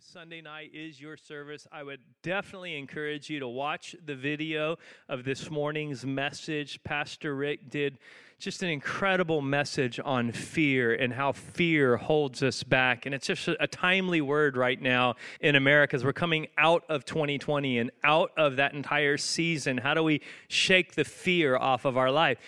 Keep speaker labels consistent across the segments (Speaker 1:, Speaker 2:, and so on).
Speaker 1: Sunday night is your service, I would definitely encourage you to watch the video of this morning's message. Pastor Rick did just an incredible message on fear and how fear holds us back. And it's just a timely word right now in America as we're coming out of 2020 and out of that entire season. How do we shake the fear off of our life?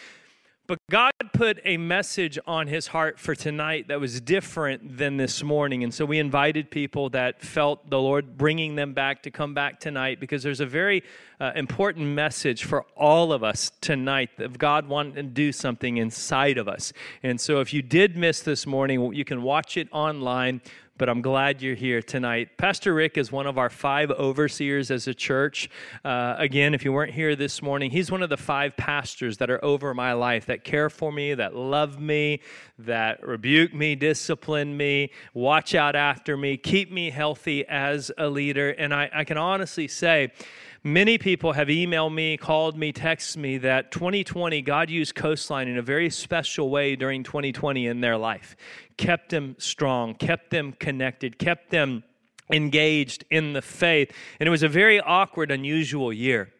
Speaker 1: But God put a message on his heart for tonight that was different than this morning. And so we invited people that felt the Lord bringing them back to come back tonight because there's a very uh, important message for all of us tonight of God wanting to do something inside of us. And so if you did miss this morning, you can watch it online but I'm glad you're here tonight. Pastor Rick is one of our five overseers as a church. Uh, again, if you weren't here this morning, he's one of the five pastors that are over my life that care for me, that love me, that rebuke me, discipline me, watch out after me, keep me healthy as a leader. And I, I can honestly say, Many people have emailed me, called me, texted me that 2020, God used Coastline in a very special way during 2020 in their life. Kept them strong, kept them connected, kept them engaged in the faith. And it was a very awkward, unusual year.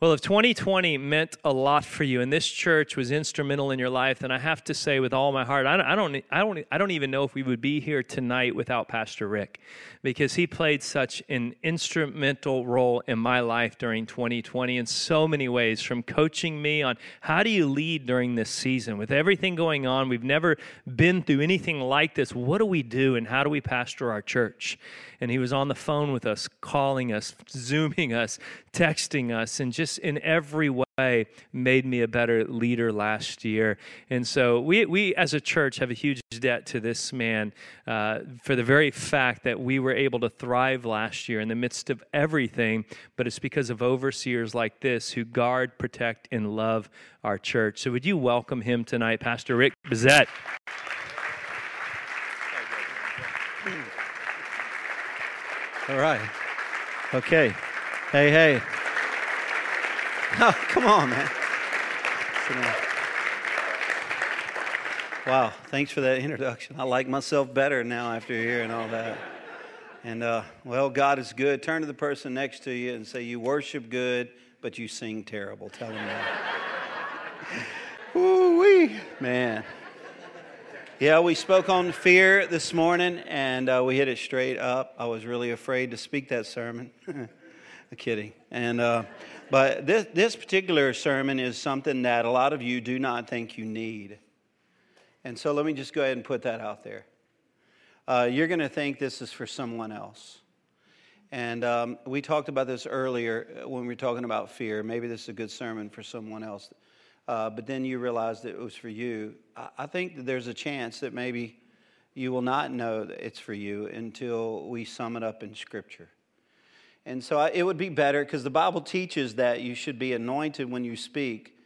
Speaker 1: Well, if 2020 meant a lot for you and this church was instrumental in your life, then I have to say with all my heart, I don't, I don't, I don't, I don't even know if we would be here tonight without Pastor Rick because he played such an instrumental role in my life during 2020 in so many ways, from coaching me on how do you lead during this season. With everything going on, we've never been through anything like this. What do we do and how do we pastor our church? And he was on the phone with us, calling us, Zooming us, texting us, and just in every way made me a better leader last year. And so we, we as a church have a huge debt to this man uh, for the very fact that we were able to thrive last year in the midst of everything, but it's because of overseers like this who guard, protect, and love our church. So would you welcome him tonight, Pastor Rick Bezet?
Speaker 2: All right. Okay. Hey, hey. Oh, come on, man. Wow. Thanks for that introduction. I like myself better now after hearing all that. And, uh, well, God is good. Turn to the person next to you and say, You worship good, but you sing terrible. Tell them that. Ooh, wee. Man. Yeah, we spoke on fear this morning and uh, we hit it straight up. I was really afraid to speak that sermon. A kidding. And, uh, but this, this particular sermon is something that a lot of you do not think you need. And so let me just go ahead and put that out there. Uh, you're going to think this is for someone else. And um, we talked about this earlier uh, when we were talking about fear. Maybe this is a good sermon for someone else uh, but then you realize that it was for you. I, I think that there's a chance that maybe you will not know that it's for you until we sum it up in Scripture. And so I, it would be better because the Bible teaches that you should be anointed when you speak,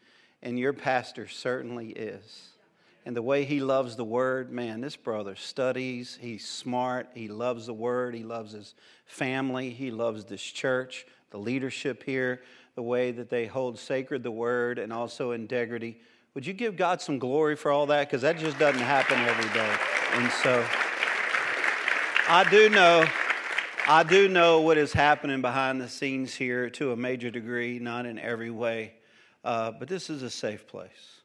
Speaker 2: and your pastor certainly is. And the way he loves the word, man, this brother studies, he's smart, he loves the word, he loves his family, he loves this church, the leadership here the way that they hold sacred the word and also integrity. Would you give God some glory for all that? Because that just doesn't happen every day. And so I do know, I do know what is happening behind the scenes here to a major degree, not in every way. Uh, but this is a safe place.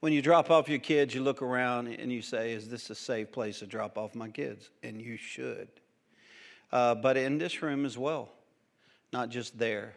Speaker 2: When you drop off your kids, you look around and you say, Is this a safe place to drop off my kids? And you should. Uh, but in this room as well, not just there.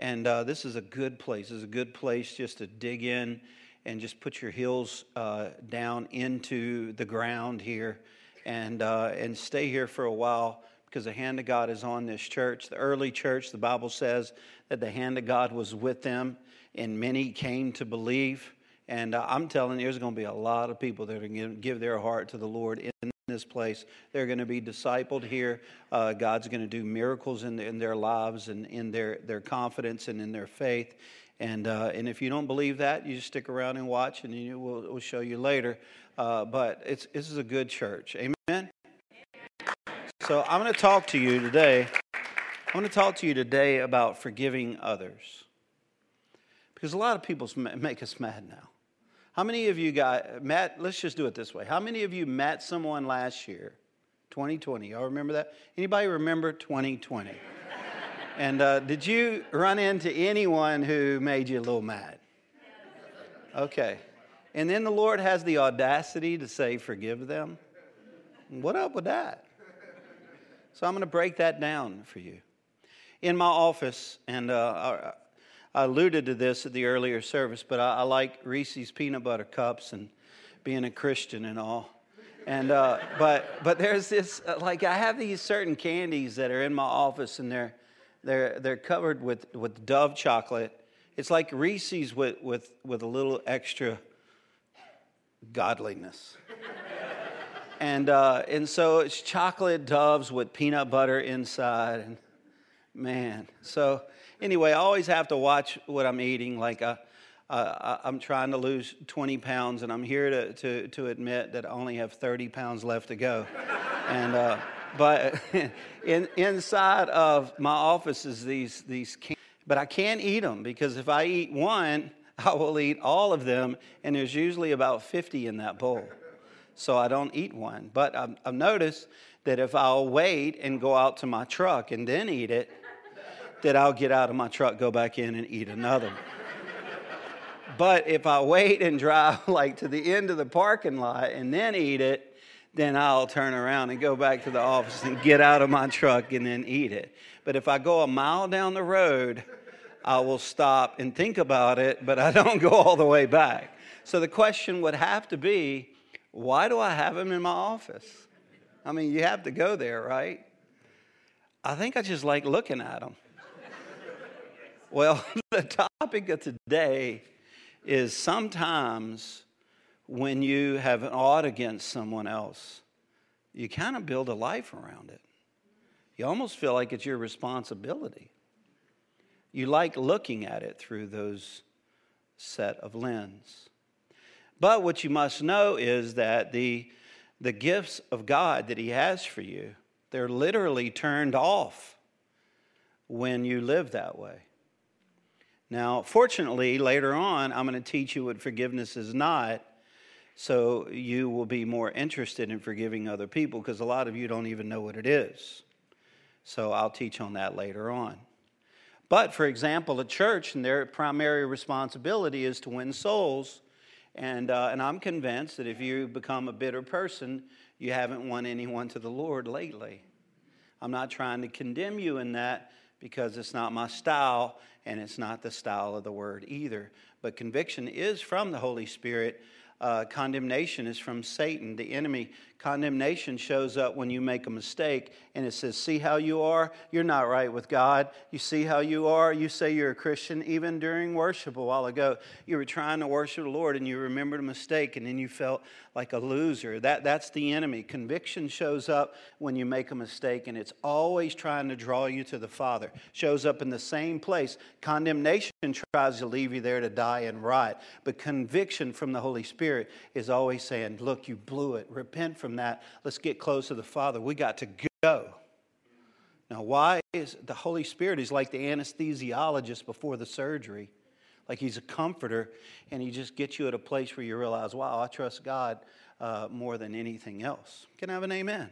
Speaker 2: And uh, this is a good place. This is a good place just to dig in and just put your heels uh, down into the ground here and, uh, and stay here for a while because the hand of God is on this church. The early church, the Bible says that the hand of God was with them, and many came to believe. And uh, I'm telling you, there's going to be a lot of people that are going to give their heart to the Lord in this place. They're going to be discipled here. Uh, God's going to do miracles in, in their lives and in their, their confidence and in their faith. And, uh, and if you don't believe that, you just stick around and watch, and you, we'll, we'll show you later. Uh, but it's, this is a good church. Amen? So I'm going to talk to you today. I'm going to talk to you today about forgiving others. Because a lot of people make us mad now. How many of you got, met, let's just do it this way. How many of you met someone last year 2020. Y'all remember that? Anybody remember 2020? and uh, did you run into anyone who made you a little mad? Okay. And then the Lord has the audacity to say, Forgive them. What up with that? So I'm going to break that down for you. In my office, and uh, I alluded to this at the earlier service, but I, I like Reese's peanut butter cups and being a Christian and all. And uh, but but there's this uh, like I have these certain candies that are in my office and they're they're they're covered with with Dove chocolate. It's like Reese's with with with a little extra godliness. and uh, and so it's chocolate doves with peanut butter inside and man. So anyway, I always have to watch what I'm eating. Like uh, uh, I'm trying to lose 20 pounds, and I'm here to, to, to admit that I only have 30 pounds left to go. and uh, but in, inside of my office is these these can- but I can't eat them because if I eat one, I will eat all of them, and there's usually about 50 in that bowl. So I don't eat one. But I've, I've noticed that if I'll wait and go out to my truck and then eat it, that I'll get out of my truck, go back in, and eat another. but if I wait and drive like to the end of the parking lot and then eat it, then I'll turn around and go back to the office and get out of my truck and then eat it. But if I go a mile down the road, I will stop and think about it, but I don't go all the way back. So the question would have to be why do I have them in my office? I mean, you have to go there, right? I think I just like looking at them. Well, the topic of today is sometimes when you have an odd against someone else, you kind of build a life around it. You almost feel like it's your responsibility. You like looking at it through those set of lens. But what you must know is that the, the gifts of God that He has for you, they're literally turned off when you live that way. Now, fortunately, later on, I'm going to teach you what forgiveness is not, so you will be more interested in forgiving other people because a lot of you don't even know what it is. So I'll teach on that later on. But for example, a church and their primary responsibility is to win souls. And, uh, and I'm convinced that if you become a bitter person, you haven't won anyone to the Lord lately. I'm not trying to condemn you in that because it's not my style and it's not the style of the word either. But conviction is from the Holy Spirit. Uh, condemnation is from Satan, the enemy. Condemnation shows up when you make a mistake and it says, See how you are? You're not right with God. You see how you are? You say you're a Christian. Even during worship a while ago, you were trying to worship the Lord and you remembered a mistake and then you felt like a loser. That, that's the enemy. Conviction shows up when you make a mistake and it's always trying to draw you to the Father. Shows up in the same place. Condemnation tries to leave you there to die and rot. But conviction from the Holy Spirit is always saying, Look, you blew it. Repent from from that. Let's get close to the Father. We got to go. Now, why is the Holy Spirit is like the anesthesiologist before the surgery? Like he's a comforter, and he just gets you at a place where you realize, wow, I trust God uh, more than anything else. Can I have an amen? amen.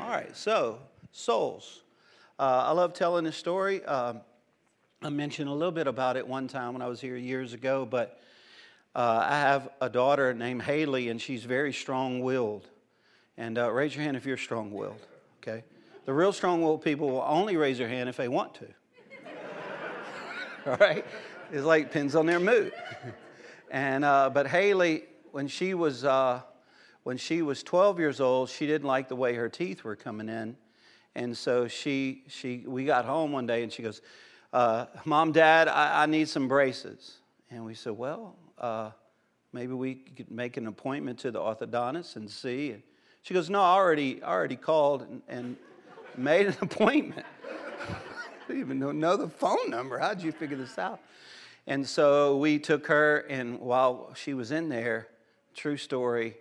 Speaker 2: All right, so souls. Uh, I love telling this story. Um, I mentioned a little bit about it one time when I was here years ago, but uh, I have a daughter named Haley, and she's very strong willed. And uh, raise your hand if you're strong willed, okay? The real strong willed people will only raise their hand if they want to. All right? It's like depends on their mood. and, uh, but Haley, when she was, uh, when she was 12 years old, she didn't like the way her teeth were coming in. And so she, she, we got home one day and she goes, uh, Mom, Dad, I, I, need some braces. And we said, Well, uh, maybe we could make an appointment to the orthodontist and see. And she goes, No, I already, already called and, and made an appointment. I didn't even know the phone number. How'd you figure this out? And so we took her, and while she was in there, true story,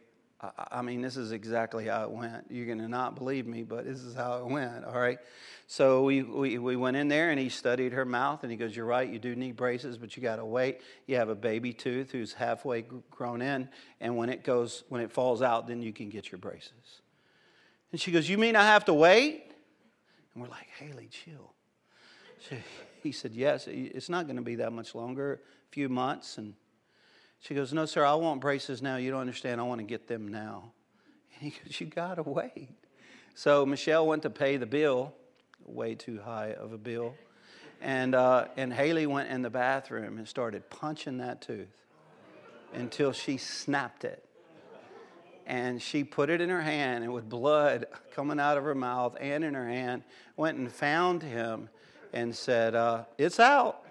Speaker 2: I mean, this is exactly how it went. You're going to not believe me, but this is how it went, all right? So we, we, we went in there and he studied her mouth and he goes, You're right, you do need braces, but you got to wait. You have a baby tooth who's halfway grown in, and when it goes, when it falls out, then you can get your braces. And she goes, You mean I have to wait? And we're like, Haley, chill. She, he said, Yes, it's not going to be that much longer, a few months. And she goes, No, sir, I want braces now. You don't understand. I want to get them now. And he goes, You got to wait. So Michelle went to pay the bill, way too high of a bill. And, uh, and Haley went in the bathroom and started punching that tooth until she snapped it. And she put it in her hand, and with blood coming out of her mouth and in her hand, went and found him and said, uh, It's out.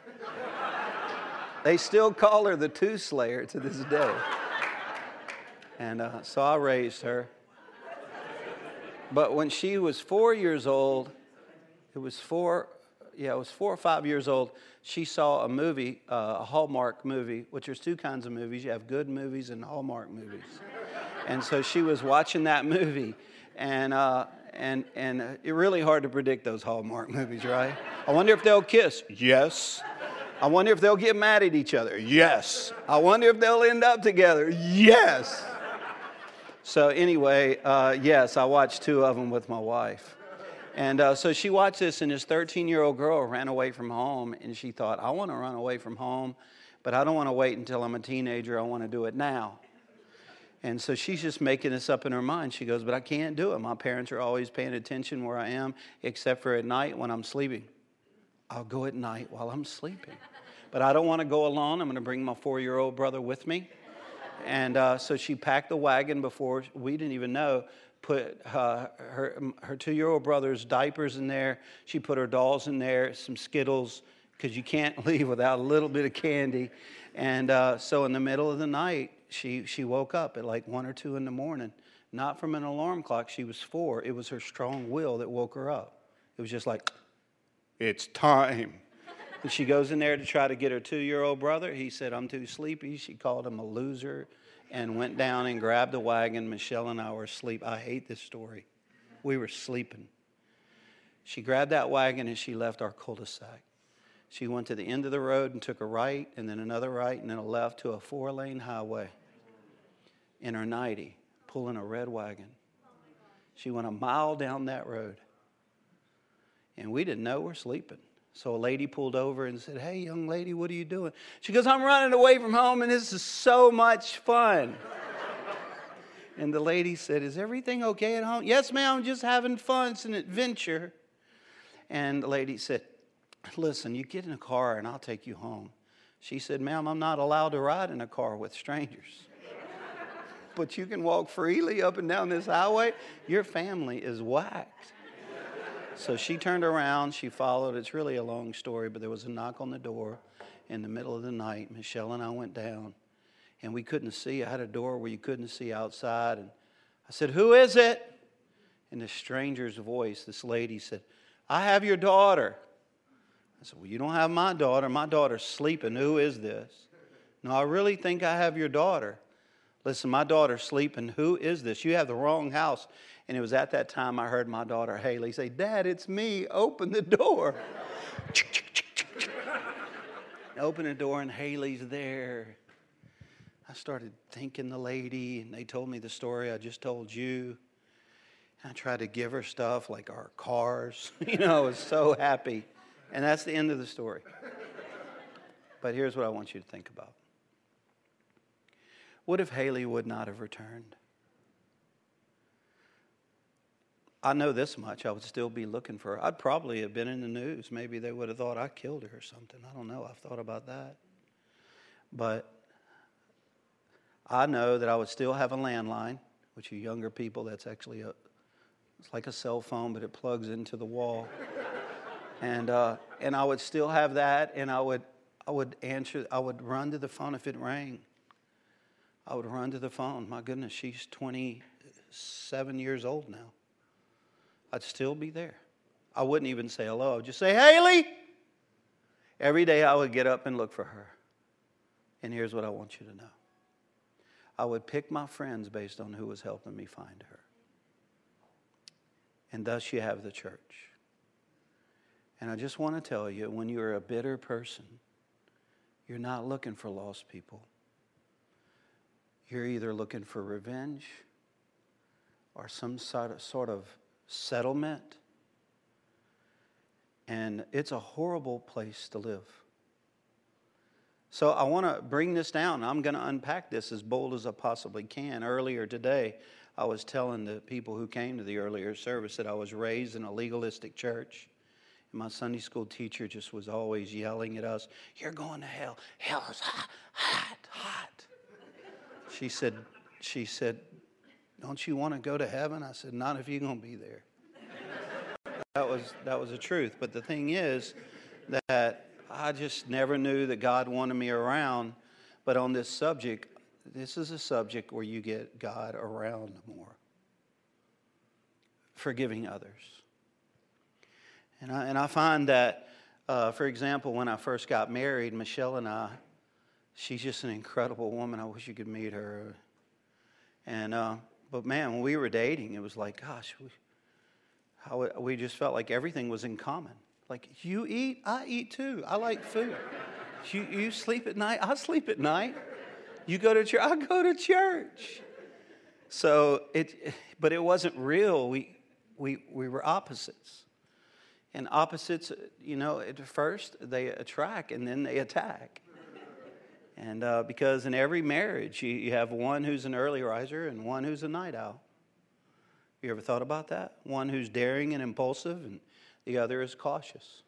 Speaker 2: They still call her the tooth slayer to this day. And uh, so I raised her. But when she was four years old, it was four, yeah, it was four or five years old, she saw a movie, uh, a Hallmark movie, which there's two kinds of movies. You have good movies and Hallmark movies. and so she was watching that movie. And, uh, and, and uh, it's really hard to predict those Hallmark movies, right? I wonder if they'll kiss. Yes. I wonder if they'll get mad at each other. Yes. I wonder if they'll end up together. Yes. So, anyway, uh, yes, I watched two of them with my wife. And uh, so she watched this, and this 13 year old girl ran away from home, and she thought, I want to run away from home, but I don't want to wait until I'm a teenager. I want to do it now. And so she's just making this up in her mind. She goes, But I can't do it. My parents are always paying attention where I am, except for at night when I'm sleeping. I'll go at night while I'm sleeping. But I don't want to go alone. I'm going to bring my four year old brother with me. And uh, so she packed the wagon before we didn't even know. Put uh, her her two year old brother's diapers in there. She put her dolls in there, some Skittles, because you can't leave without a little bit of candy. And uh, so in the middle of the night, she she woke up at like one or two in the morning, not from an alarm clock. She was four. It was her strong will that woke her up. It was just like, it's time. And she goes in there to try to get her two year old brother. He said, I'm too sleepy. She called him a loser and went down and grabbed the wagon. Michelle and I were asleep. I hate this story. We were sleeping. She grabbed that wagon and she left our cul de sac. She went to the end of the road and took a right, and then another right, and then a left to a four lane highway in her 90, pulling a red wagon. She went a mile down that road, and we didn't know we're sleeping. So a lady pulled over and said, Hey, young lady, what are you doing? She goes, I'm running away from home and this is so much fun. and the lady said, Is everything okay at home? Yes, ma'am, I'm just having fun. It's an adventure. And the lady said, Listen, you get in a car and I'll take you home. She said, Ma'am, I'm not allowed to ride in a car with strangers. but you can walk freely up and down this highway. Your family is whacked. So she turned around, she followed. It's really a long story, but there was a knock on the door in the middle of the night. Michelle and I went down, and we couldn't see. I had a door where you couldn't see outside. And I said, Who is it? In a stranger's voice, this lady said, I have your daughter. I said, Well, you don't have my daughter. My daughter's sleeping. Who is this? No, I really think I have your daughter. Listen, my daughter's sleeping. Who is this? You have the wrong house. And it was at that time I heard my daughter Haley say, Dad, it's me. Open the door. Open the door, and Haley's there. I started thinking the lady, and they told me the story I just told you. I tried to give her stuff like our cars. you know, I was so happy. And that's the end of the story. But here's what I want you to think about. What if Haley would not have returned? I know this much. I would still be looking for her. I'd probably have been in the news. Maybe they would have thought I killed her or something. I don't know. I've thought about that. But I know that I would still have a landline, which you younger people, that's actually a, it's like a cell phone, but it plugs into the wall. and, uh, and I would still have that, and I would, I would answer, I would run to the phone if it rang. I would run to the phone. My goodness, she's 27 years old now. I'd still be there. I wouldn't even say hello. I would just say, Haley. Every day I would get up and look for her. And here's what I want you to know I would pick my friends based on who was helping me find her. And thus you have the church. And I just want to tell you when you're a bitter person, you're not looking for lost people. You're either looking for revenge or some sort of, sort of settlement. And it's a horrible place to live. So I want to bring this down. I'm going to unpack this as bold as I possibly can. Earlier today, I was telling the people who came to the earlier service that I was raised in a legalistic church. And my Sunday school teacher just was always yelling at us, You're going to hell. Hell is hot, hot, hot. She said, she said, Don't you want to go to heaven? I said, Not if you're going to be there. that was that was the truth. But the thing is that I just never knew that God wanted me around. But on this subject, this is a subject where you get God around more. Forgiving others. And I, and I find that, uh, for example, when I first got married, Michelle and I, she's just an incredible woman. I wish you could meet her. And, uh, but man, when we were dating, it was like, gosh, we, how, we just felt like everything was in common. Like, you eat, I eat too. I like food. You, you sleep at night, I sleep at night. You go to church, I go to church. So it, but it wasn't real. We, we, we were opposites. And opposites, you know, at first they attract and then they attack. And uh, because in every marriage, you, you have one who's an early riser and one who's a night owl. You ever thought about that? One who's daring and impulsive and the other is cautious.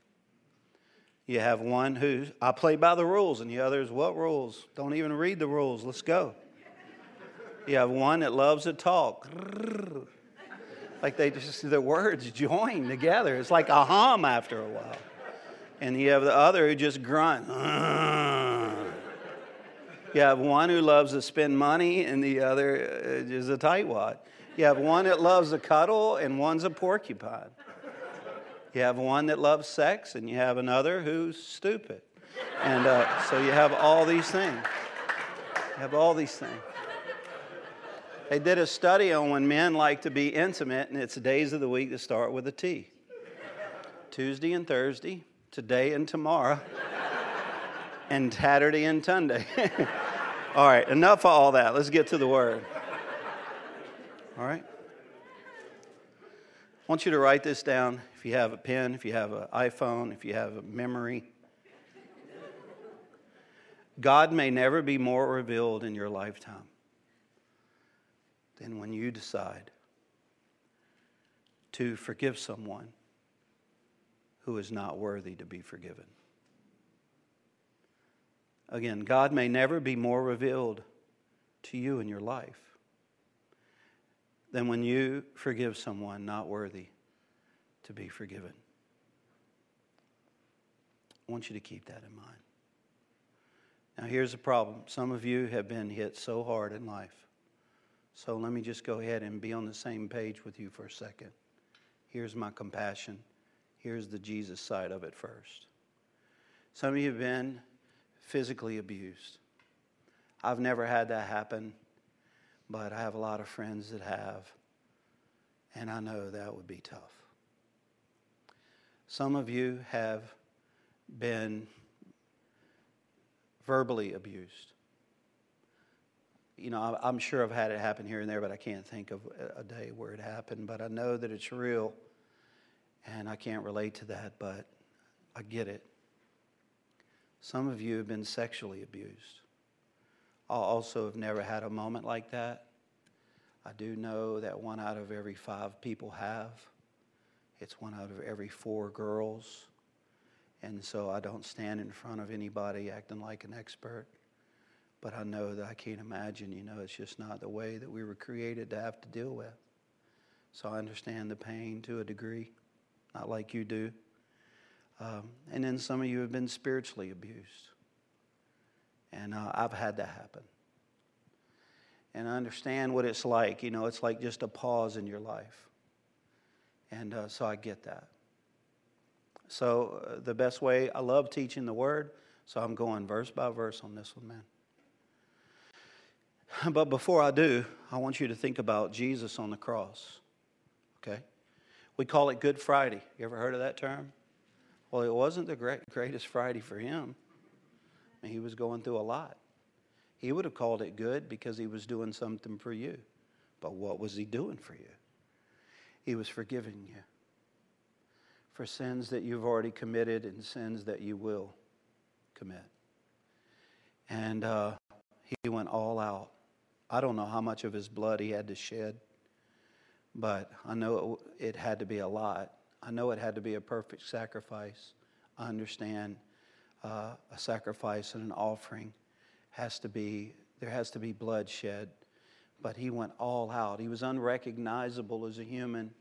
Speaker 2: You have one who, I play by the rules, and the other is, what rules? Don't even read the rules. Let's go. You have one that loves to talk. Like they just, the words join together. It's like a hum after a while. And you have the other who just grunt. You have one who loves to spend money, and the other is a tightwad. You have one that loves to cuddle, and one's a porcupine. You have one that loves sex, and you have another who's stupid. And uh, so you have all these things. You have all these things. They did a study on when men like to be intimate, and it's days of the week that start with a T Tuesday and Thursday, today and tomorrow, and Saturday and Sunday. all right, enough of all that. Let's get to the word. All right? I want you to write this down if you have a pen, if you have an iPhone, if you have a memory. God may never be more revealed in your lifetime than when you decide to forgive someone who is not worthy to be forgiven. Again, God may never be more revealed to you in your life than when you forgive someone not worthy to be forgiven. I want you to keep that in mind. Now, here's the problem some of you have been hit so hard in life. So let me just go ahead and be on the same page with you for a second. Here's my compassion. Here's the Jesus side of it first. Some of you have been physically abused. I've never had that happen but I have a lot of friends that have, and I know that would be tough. Some of you have been verbally abused. You know, I'm sure I've had it happen here and there, but I can't think of a day where it happened. But I know that it's real, and I can't relate to that, but I get it. Some of you have been sexually abused. I also have never had a moment like that. I do know that one out of every five people have. It's one out of every four girls. And so I don't stand in front of anybody acting like an expert. But I know that I can't imagine, you know, it's just not the way that we were created to have to deal with. So I understand the pain to a degree, not like you do. Um, and then some of you have been spiritually abused. And uh, I've had that happen. And I understand what it's like. You know, it's like just a pause in your life. And uh, so I get that. So uh, the best way, I love teaching the word, so I'm going verse by verse on this one, man. But before I do, I want you to think about Jesus on the cross. Okay? We call it Good Friday. You ever heard of that term? Well, it wasn't the great, greatest Friday for him. He was going through a lot. He would have called it good because he was doing something for you. But what was he doing for you? He was forgiving you for sins that you've already committed and sins that you will commit. And uh, he went all out. I don't know how much of his blood he had to shed, but I know it, it had to be a lot. I know it had to be a perfect sacrifice. I understand uh, a sacrifice and an offering has to be, there has to be bloodshed. But he went all out. He was unrecognizable as a human.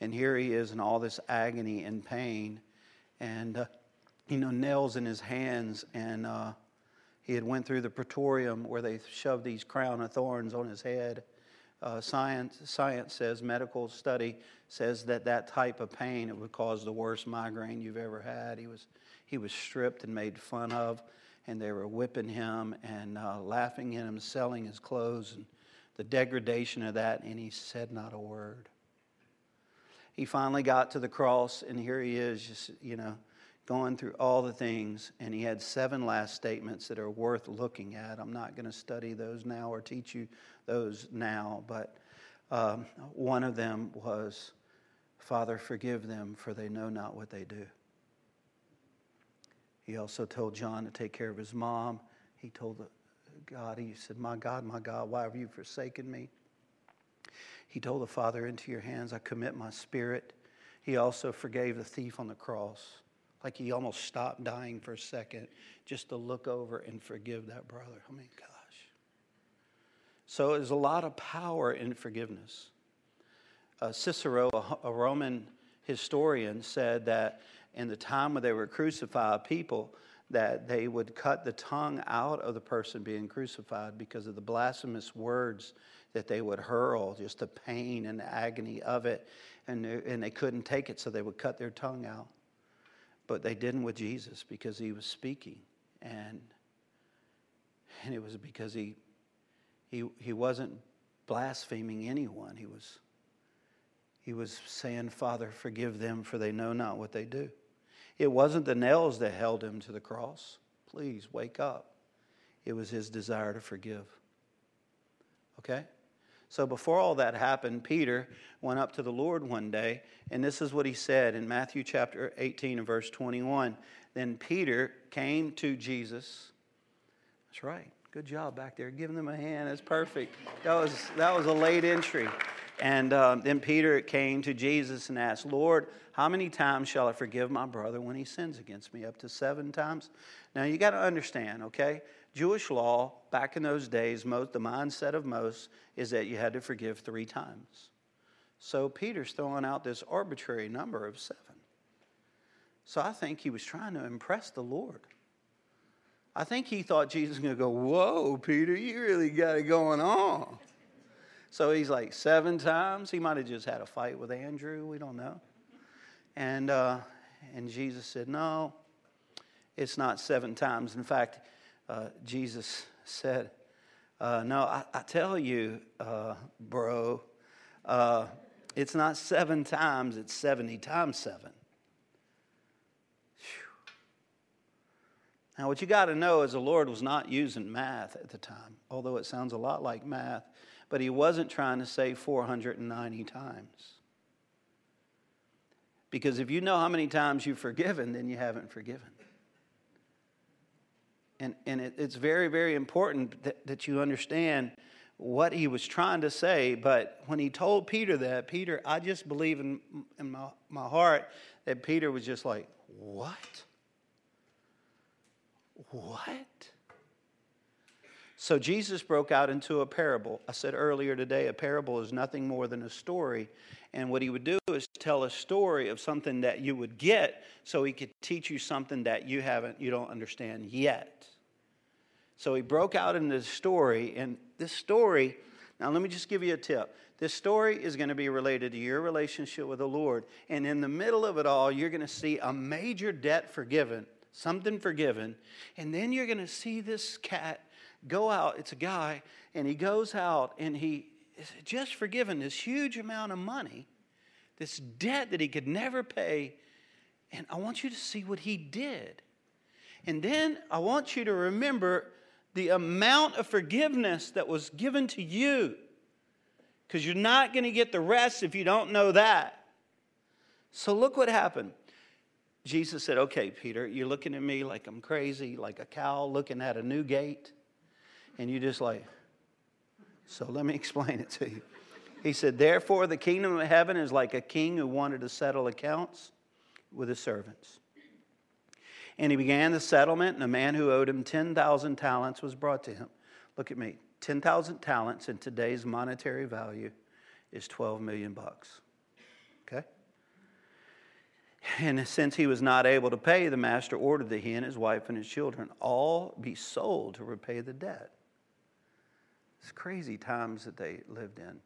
Speaker 2: And here he is in all this agony and pain. And, uh, you know, nails in his hands. And uh, he had went through the praetorium where they shoved these crown of thorns on his head. Uh, science, science says, medical study says that that type of pain, it would cause the worst migraine you've ever had. He was, he was stripped and made fun of, and they were whipping him and uh, laughing at him, selling his clothes, and the degradation of that, and he said not a word. He finally got to the cross, and here he is, just, you know, going through all the things, and he had seven last statements that are worth looking at. I'm not going to study those now or teach you those now, but um, one of them was, Father, forgive them, for they know not what they do. He also told John to take care of his mom. He told God, he said, My God, my God, why have you forsaken me? He told the Father, Into your hands I commit my spirit. He also forgave the thief on the cross. Like he almost stopped dying for a second just to look over and forgive that brother. I mean, gosh. So there's a lot of power in forgiveness. Uh, Cicero, a, a Roman historian, said that in the time when they were crucified people, that they would cut the tongue out of the person being crucified because of the blasphemous words that they would hurl, just the pain and the agony of it. And, and they couldn't take it, so they would cut their tongue out. But they didn't with Jesus because he was speaking. And, and it was because he, he, he wasn't blaspheming anyone. He was, he was saying, Father, forgive them, for they know not what they do. It wasn't the nails that held him to the cross. Please wake up. It was his desire to forgive. Okay? So before all that happened, Peter went up to the Lord one day, and this is what he said in Matthew chapter 18 and verse 21. Then Peter came to Jesus. That's right. Good job back there. Giving them a hand. That's perfect. That was, that was a late entry. And um, then Peter came to Jesus and asked, Lord, how many times shall I forgive my brother when he sins against me? Up to seven times? Now you got to understand, okay? Jewish law, back in those days, most, the mindset of most is that you had to forgive three times. So Peter's throwing out this arbitrary number of seven. So I think he was trying to impress the Lord. I think he thought Jesus was going to go, Whoa, Peter, you really got it going on. So he's like, Seven times? He might have just had a fight with Andrew. We don't know. And, uh, and Jesus said, No, it's not seven times. In fact, uh, Jesus said, uh, No, I, I, tell you, uh, bro, uh, it's not seven times, it's 70 times seven. Now, what you got to know is the Lord was not using math at the time, although it sounds a lot like math, but He wasn't trying to say 490 times. Because if you know how many times you've forgiven, then you haven't forgiven. And, and it, it's very, very important that, that you understand what he was trying to say. But when he told Peter that, Peter, I just believe in, in my, my heart that Peter was just like, What? What? So Jesus broke out into a parable. I said earlier today, a parable is nothing more than a story. And what he would do is tell a story of something that you would get so he could teach you something that you haven't, you don't understand yet. So he broke out into this story, and this story, now let me just give you a tip. This story is going to be related to your relationship with the Lord. And in the middle of it all, you're going to see a major debt forgiven, something forgiven. And then you're going to see this cat go out. It's a guy, and he goes out and he is just forgiven this huge amount of money, this debt that he could never pay. And I want you to see what he did. And then I want you to remember the amount of forgiveness that was given to you. because you're not going to get the rest if you don't know that. So look what happened. Jesus said, Okay, Peter, you're looking at me like I'm crazy, like a cow looking at a new gate. And you're just like, so let me explain it to you. He said, Therefore, the kingdom of heaven is like a king who wanted to settle accounts with his servants. And he began the settlement, and a man who owed him 10,000 talents was brought to him. Look at me 10,000 talents in today's monetary value is 12 million bucks. Okay? And since he was not able to pay, the master ordered that he and his wife and his children all be sold to repay the debt. It's crazy times that they lived in.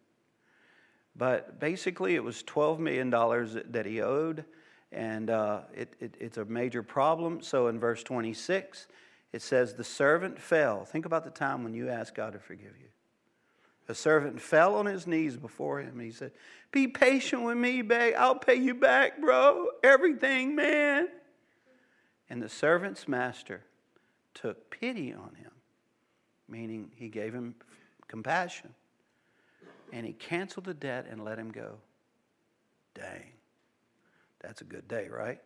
Speaker 2: But basically, it was $12 million that he owed, and uh, it, it, it's a major problem. So in verse 26, it says, The servant fell. Think about the time when you asked God to forgive you. The servant fell on his knees before him. And he said, Be patient with me, babe. I'll pay you back, bro. Everything, man. And the servant's master took pity on him, meaning he gave him compassion. And he canceled the debt and let him go. Dang. That's a good day, right?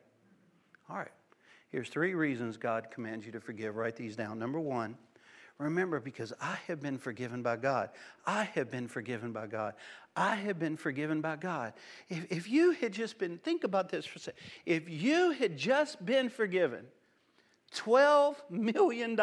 Speaker 2: All right. Here's three reasons God commands you to forgive. Write these down. Number one, remember because I have been forgiven by God. I have been forgiven by God. I have been forgiven by God. If, if you had just been, think about this for a second. If you had just been forgiven, $12 million.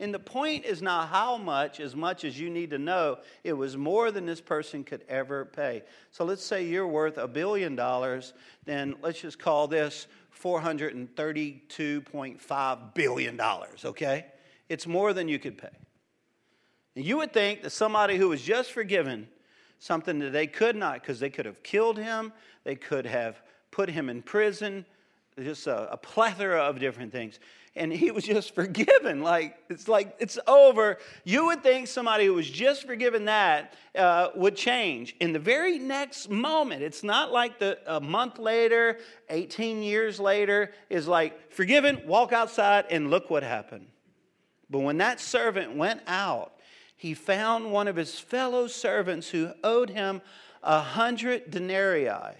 Speaker 2: And the point is not how much, as much as you need to know, it was more than this person could ever pay. So let's say you're worth a billion dollars, then let's just call this $432.5 billion, okay? It's more than you could pay. And you would think that somebody who was just forgiven something that they could not, because they could have killed him, they could have put him in prison, just a, a plethora of different things and he was just forgiven. Like, it's like, it's over. You would think somebody who was just forgiven that uh, would change. In the very next moment, it's not like the, a month later, 18 years later, is like, forgiven, walk outside, and look what happened. But when that servant went out, he found one of his fellow servants who owed him a hundred denarii,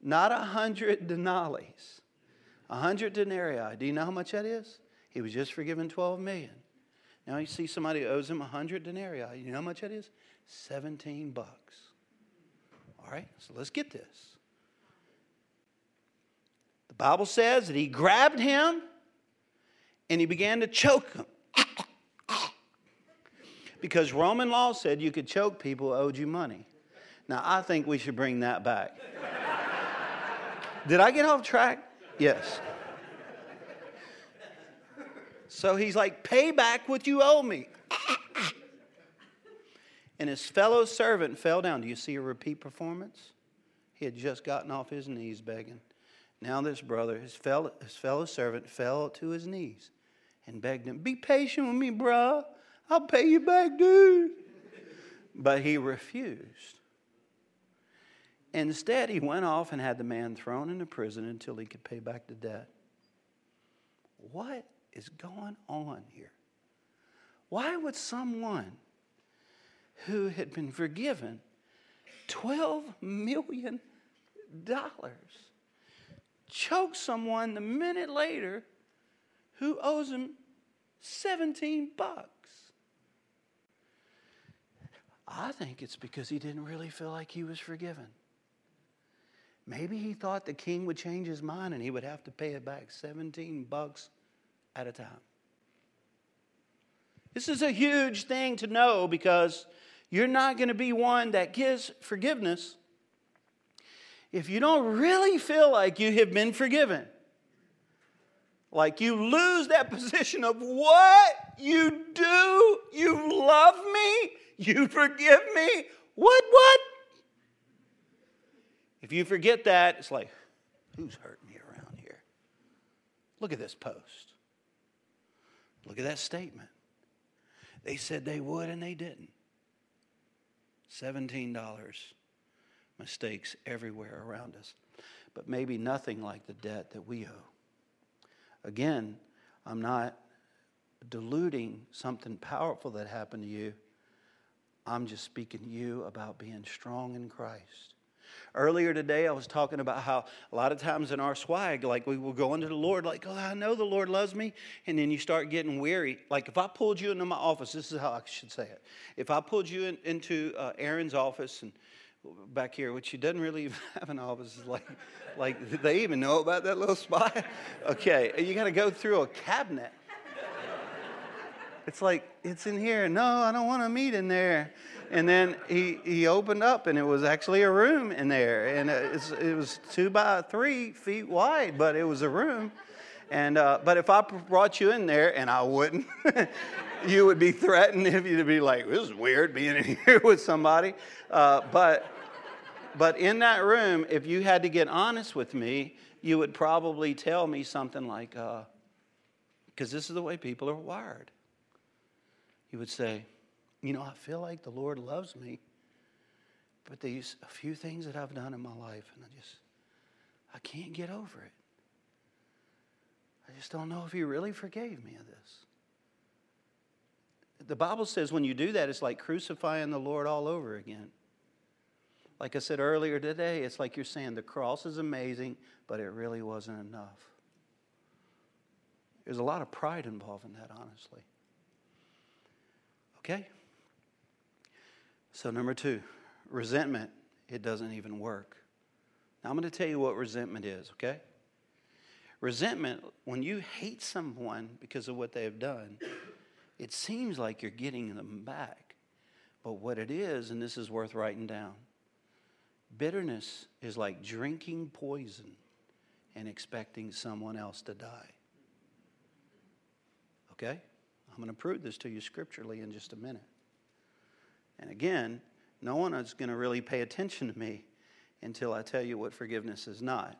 Speaker 2: not a hundred denaries a hundred denarii. Do you know how much that is? He was just forgiven 12 million. Now you see somebody who owes him a hundred denarii. You know how much that is? 17 bucks. All right, so let's get this. The Bible says that he grabbed him and he began to choke him. Because Roman law said you could choke people who owed you money. Now, I think we should bring that back. Did I get off track? Yes. So he's like, pay back what you owe me. and his fellow servant fell down. Do you see a repeat performance? He had just gotten off his knees begging. Now, this brother, his fellow, his fellow servant, fell to his knees and begged him, Be patient with me, bruh. I'll pay you back, dude. But he refused. Instead, he went off and had the man thrown into prison until he could pay back the debt. What is going on here? Why would someone who had been forgiven $12 million choke someone the minute later who owes him 17 bucks? I think it's because he didn't really feel like he was forgiven. Maybe he thought the king would change his mind and he would have to pay it back 17 bucks at a time. This is a huge thing to know because you're not going to be one that gives forgiveness if you don't really feel like you have been forgiven. Like you lose that position of what you do, you love me, you forgive me. What, what? If you forget that, it's like, who's hurting me around here? Look at this post. Look at that statement. They said they would and they didn't. $17 mistakes everywhere around us, but maybe nothing like the debt that we owe. Again, I'm not diluting something powerful that happened to you. I'm just speaking to you about being strong in Christ. Earlier today, I was talking about how a lot of times in our swag, like we will go into the Lord, like, oh, I know the Lord loves me. And then you start getting weary. Like if I pulled you into my office, this is how I should say it. If I pulled you in, into uh, Aaron's office and back here, which he doesn't really even have an office, like, like they even know about that little spot. Okay, you got to go through a cabinet. It's like, it's in here. No, I don't want to meet in there. And then he, he opened up, and it was actually a room in there. And it was two by three feet wide, but it was a room. And, uh, but if I brought you in there, and I wouldn't, you would be threatened if you'd be like, this is weird being in here with somebody. Uh, but, but in that room, if you had to get honest with me, you would probably tell me something like, because uh, this is the way people are wired. You would say, you know, I feel like the Lord loves me, but there's a few things that I've done in my life, and I just, I can't get over it. I just don't know if He really forgave me of this. The Bible says when you do that, it's like crucifying the Lord all over again. Like I said earlier today, it's like you're saying the cross is amazing, but it really wasn't enough. There's a lot of pride involved in that, honestly. Okay? So, number two, resentment, it doesn't even work. Now, I'm going to tell you what resentment is, okay? Resentment, when you hate someone because of what they have done, it seems like you're getting them back. But what it is, and this is worth writing down bitterness is like drinking poison and expecting someone else to die. Okay? I'm going to prove this to you scripturally in just a minute. And again, no one is going to really pay attention to me until I tell you what forgiveness is not.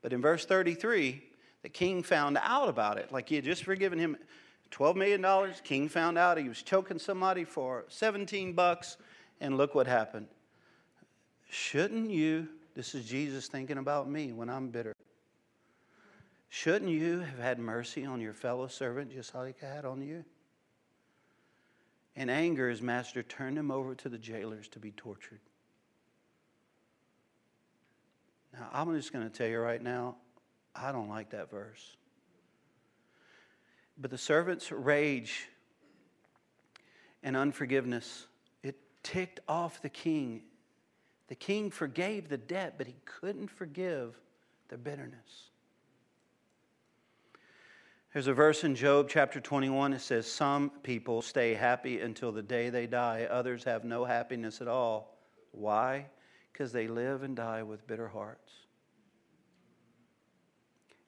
Speaker 2: But in verse 33, the king found out about it. Like he had just forgiven him $12 million. King found out he was choking somebody for 17 bucks. And look what happened. Shouldn't you, this is Jesus thinking about me when I'm bitter. Shouldn't you have had mercy on your fellow servant just like I had on you? In anger, his master turned him over to the jailers to be tortured. Now, I'm just going to tell you right now, I don't like that verse. But the servant's rage and unforgiveness, it ticked off the king. The king forgave the debt, but he couldn't forgive the bitterness. There's a verse in Job chapter 21 It says, Some people stay happy until the day they die, others have no happiness at all. Why? Because they live and die with bitter hearts.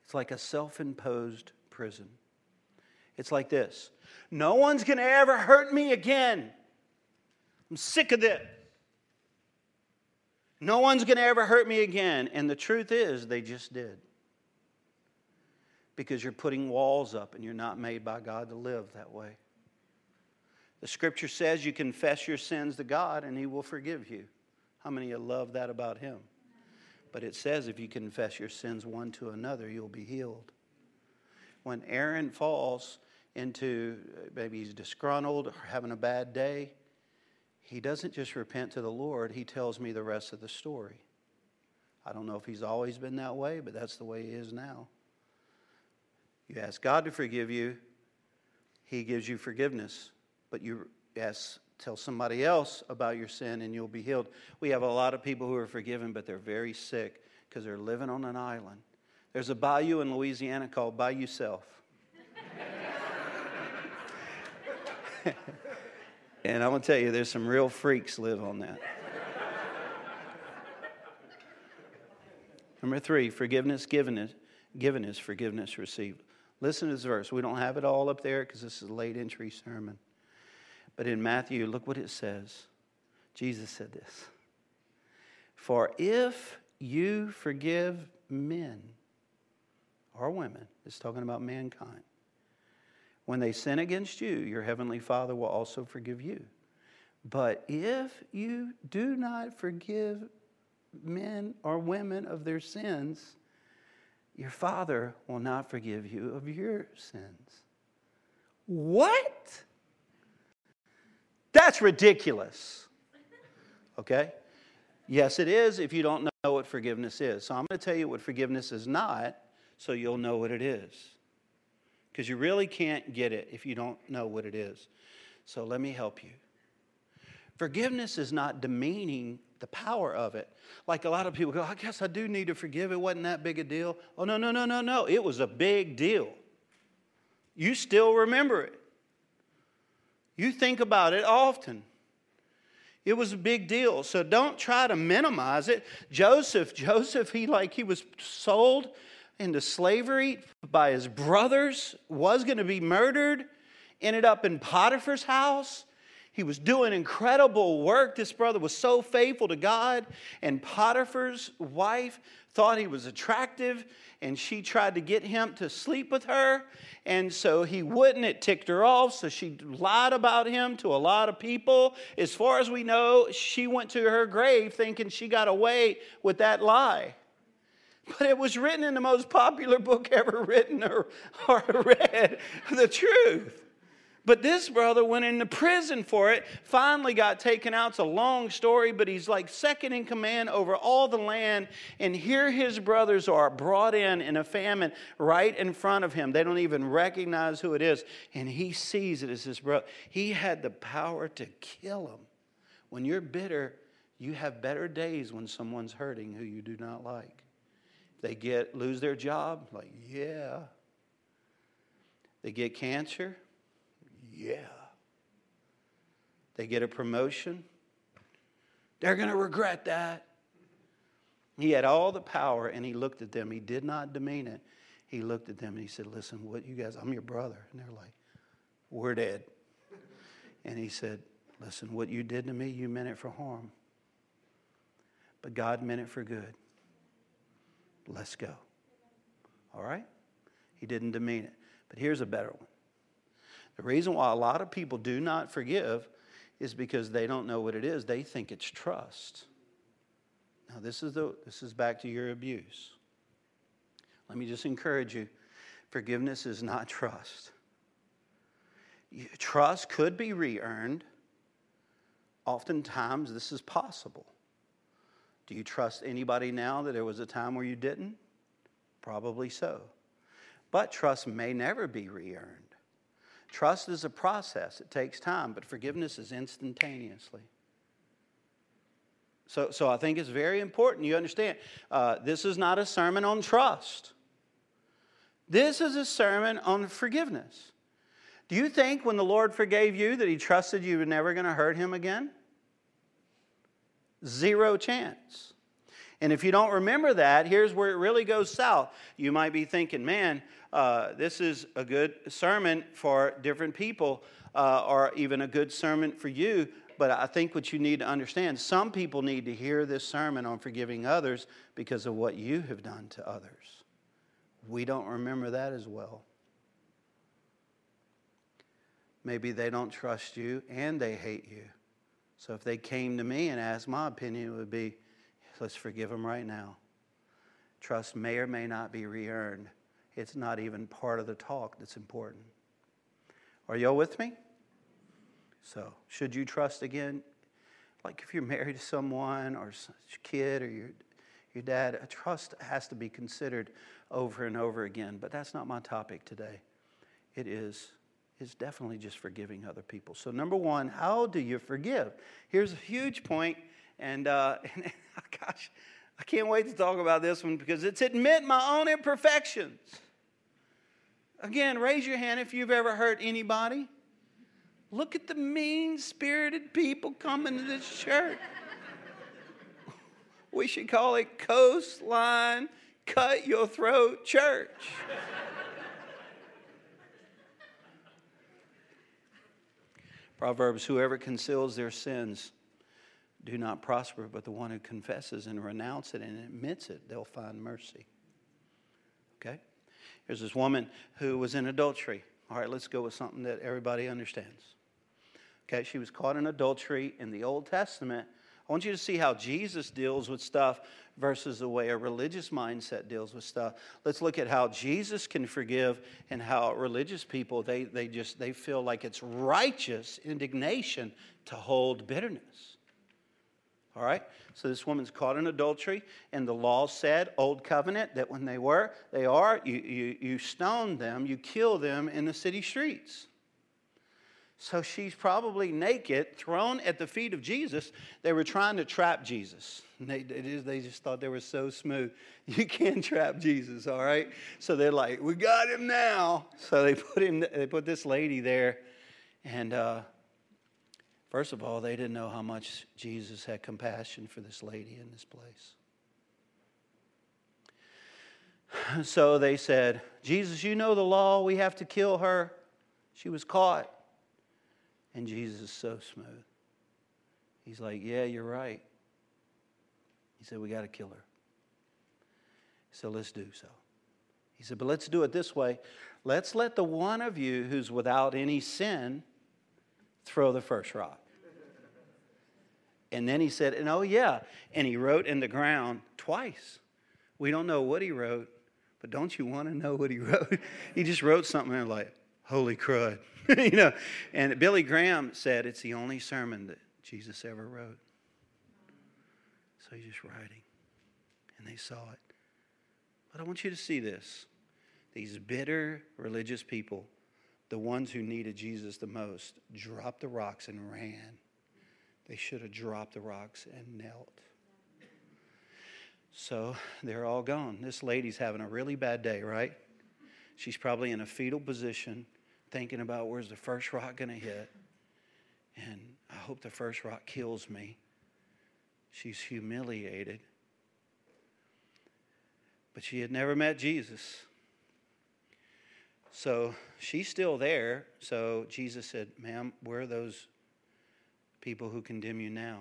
Speaker 2: It's like a self imposed prison. It's like this No one's going to ever hurt me again. I'm sick of it. No one's going to ever hurt me again. And the truth is, they just did because you're putting walls up and you're not made by God to live that way. The scripture says you confess your sins to God and He will forgive you. How many of you love that about Him? But it says if you confess your sins one to another, you'll be healed. When Aaron falls into maybe he's disgruntled or having a bad day, he doesn't just repent to the Lord, he tells me the rest of the story. I don't know if he's always been that way, but that's the way he is now. You ask God to forgive you, He gives you forgiveness. But you ask, tell somebody else about your sin and you'll be healed. We have a lot of people who are forgiven, but they're very sick because they're living on an island. There's a bayou in Louisiana called Bayou Self. and I'm going to tell you, there's some real freaks live on that. Number three, forgiveness given is, given is forgiveness received. Listen to this verse. We don't have it all up there because this is a late entry sermon. But in Matthew, look what it says. Jesus said this For if you forgive men or women, it's talking about mankind, when they sin against you, your heavenly Father will also forgive you. But if you do not forgive men or women of their sins, your Father will not forgive you of your sins. What? That's ridiculous. Okay? Yes, it is if you don't know what forgiveness is. So I'm going to tell you what forgiveness is not so you'll know what it is. Because you really can't get it if you don't know what it is. So let me help you. Forgiveness is not demeaning the power of it. Like a lot of people go, I guess I do need to forgive. It wasn't that big a deal. Oh, no, no, no, no, no. It was a big deal. You still remember it. You think about it often. It was a big deal. So don't try to minimize it. Joseph, Joseph, he like he was sold into slavery by his brothers, was going to be murdered, ended up in Potiphar's house. He was doing incredible work. This brother was so faithful to God. And Potiphar's wife thought he was attractive, and she tried to get him to sleep with her. And so he wouldn't. It ticked her off. So she lied about him to a lot of people. As far as we know, she went to her grave thinking she got away with that lie. But it was written in the most popular book ever written or, or read the truth. But this brother went into prison for it, finally got taken out. It's a long story, but he's like second in command over all the land. And here his brothers are brought in in a famine right in front of him. They don't even recognize who it is. And he sees it as his brother. He had the power to kill him. When you're bitter, you have better days when someone's hurting who you do not like. They get lose their job, like, yeah. They get cancer, yeah. They get a promotion, they're going to regret that. He had all the power and he looked at them. He did not demean it. He looked at them and he said, Listen, what you guys, I'm your brother. And they're like, We're dead. And he said, Listen, what you did to me, you meant it for harm. But God meant it for good. Let's go. All right? He didn't demean it. But here's a better one. The reason why a lot of people do not forgive is because they don't know what it is. They think it's trust. Now, this is, the, this is back to your abuse. Let me just encourage you forgiveness is not trust. Trust could be re earned. Oftentimes, this is possible. Do you trust anybody now that there was a time where you didn't? Probably so. But trust may never be re earned. Trust is a process, it takes time, but forgiveness is instantaneously. So, so I think it's very important you understand uh, this is not a sermon on trust. This is a sermon on forgiveness. Do you think when the Lord forgave you that He trusted you were never going to hurt Him again? Zero chance. And if you don't remember that, here's where it really goes south. You might be thinking, man, uh, this is a good sermon for different people, uh, or even a good sermon for you. But I think what you need to understand some people need to hear this sermon on forgiving others because of what you have done to others. We don't remember that as well. Maybe they don't trust you and they hate you. So if they came to me and asked my opinion, it would be let's forgive them right now. Trust may or may not be re earned. It's not even part of the talk that's important. Are y'all with me? So, should you trust again? Like if you're married to someone or your kid or your, your dad, a trust has to be considered over and over again. But that's not my topic today. It is is definitely just forgiving other people. So, number one, how do you forgive? Here's a huge point, and, uh, and gosh, I can't wait to talk about this one because it's admit my own imperfections. Again, raise your hand if you've ever hurt anybody. Look at the mean spirited people coming to this church. we should call it Coastline Cut Your Throat Church. Proverbs Whoever conceals their sins do not prosper, but the one who confesses and renounces it and admits it, they'll find mercy. Okay? Here's this woman who was in adultery. All right, let's go with something that everybody understands. Okay, she was caught in adultery in the Old Testament. I want you to see how Jesus deals with stuff versus the way a religious mindset deals with stuff. Let's look at how Jesus can forgive and how religious people they, they just they feel like it's righteous indignation to hold bitterness. All right? So this woman's caught in adultery, and the law said, Old Covenant, that when they were, they are, you, you, you stone them, you kill them in the city streets. So she's probably naked, thrown at the feet of Jesus. They were trying to trap Jesus. They, they just thought they were so smooth. You can't trap Jesus, all right? So they're like, we got him now. So they put him. They put this lady there, and uh, first of all, they didn't know how much Jesus had compassion for this lady in this place. So they said, Jesus, you know the law. We have to kill her. She was caught. And Jesus is so smooth. He's like, Yeah, you're right. He said, We got to kill her. So let's do so. He said, But let's do it this way. Let's let the one of you who's without any sin throw the first rock. And then he said, And oh, yeah. And he wrote in the ground twice. We don't know what he wrote, but don't you want to know what he wrote? he just wrote something like, Holy crud. you know, and Billy Graham said it's the only sermon that Jesus ever wrote. So he's just writing. And they saw it. But I want you to see this. These bitter religious people, the ones who needed Jesus the most, dropped the rocks and ran. They should have dropped the rocks and knelt. So they're all gone. This lady's having a really bad day, right? She's probably in a fetal position thinking about where's the first rock going to hit. And I hope the first rock kills me. She's humiliated. But she had never met Jesus. So she's still there. So Jesus said, Ma'am, where are those people who condemn you now?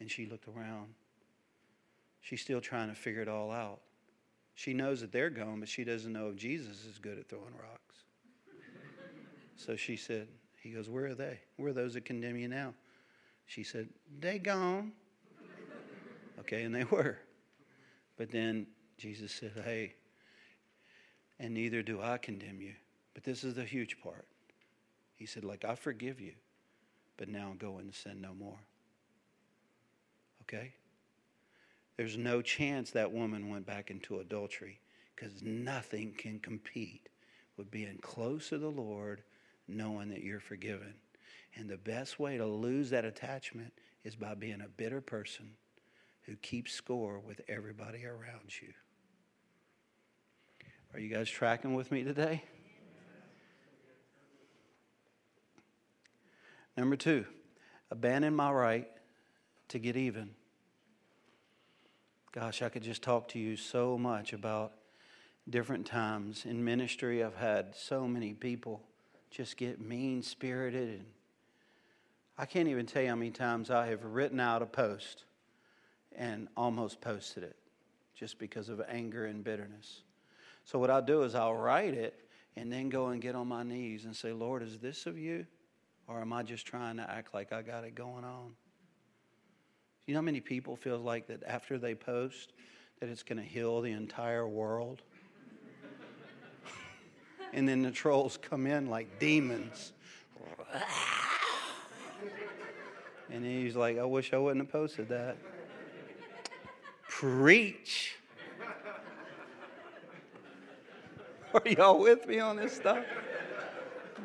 Speaker 2: And she looked around. She's still trying to figure it all out. She knows that they're gone, but she doesn't know if Jesus is good at throwing rocks. So she said, He goes, Where are they? Where are those that condemn you now? She said, They gone. okay, and they were. But then Jesus said, Hey, and neither do I condemn you. But this is the huge part. He said, Like, I forgive you, but now go and sin no more. Okay? There's no chance that woman went back into adultery because nothing can compete with being close to the Lord knowing that you're forgiven. And the best way to lose that attachment is by being a bitter person who keeps score with everybody around you. Are you guys tracking with me today? Number two, abandon my right to get even. Gosh, I could just talk to you so much about different times in ministry. I've had so many people just get mean spirited. And I can't even tell you how many times I have written out a post and almost posted it just because of anger and bitterness. So, what I'll do is I'll write it and then go and get on my knees and say, Lord, is this of you? Or am I just trying to act like I got it going on? You know how many people feel like that after they post that it's going to heal the entire world? and then the trolls come in like demons. And he's like, I wish I wouldn't have posted that. Preach. Are y'all with me on this stuff?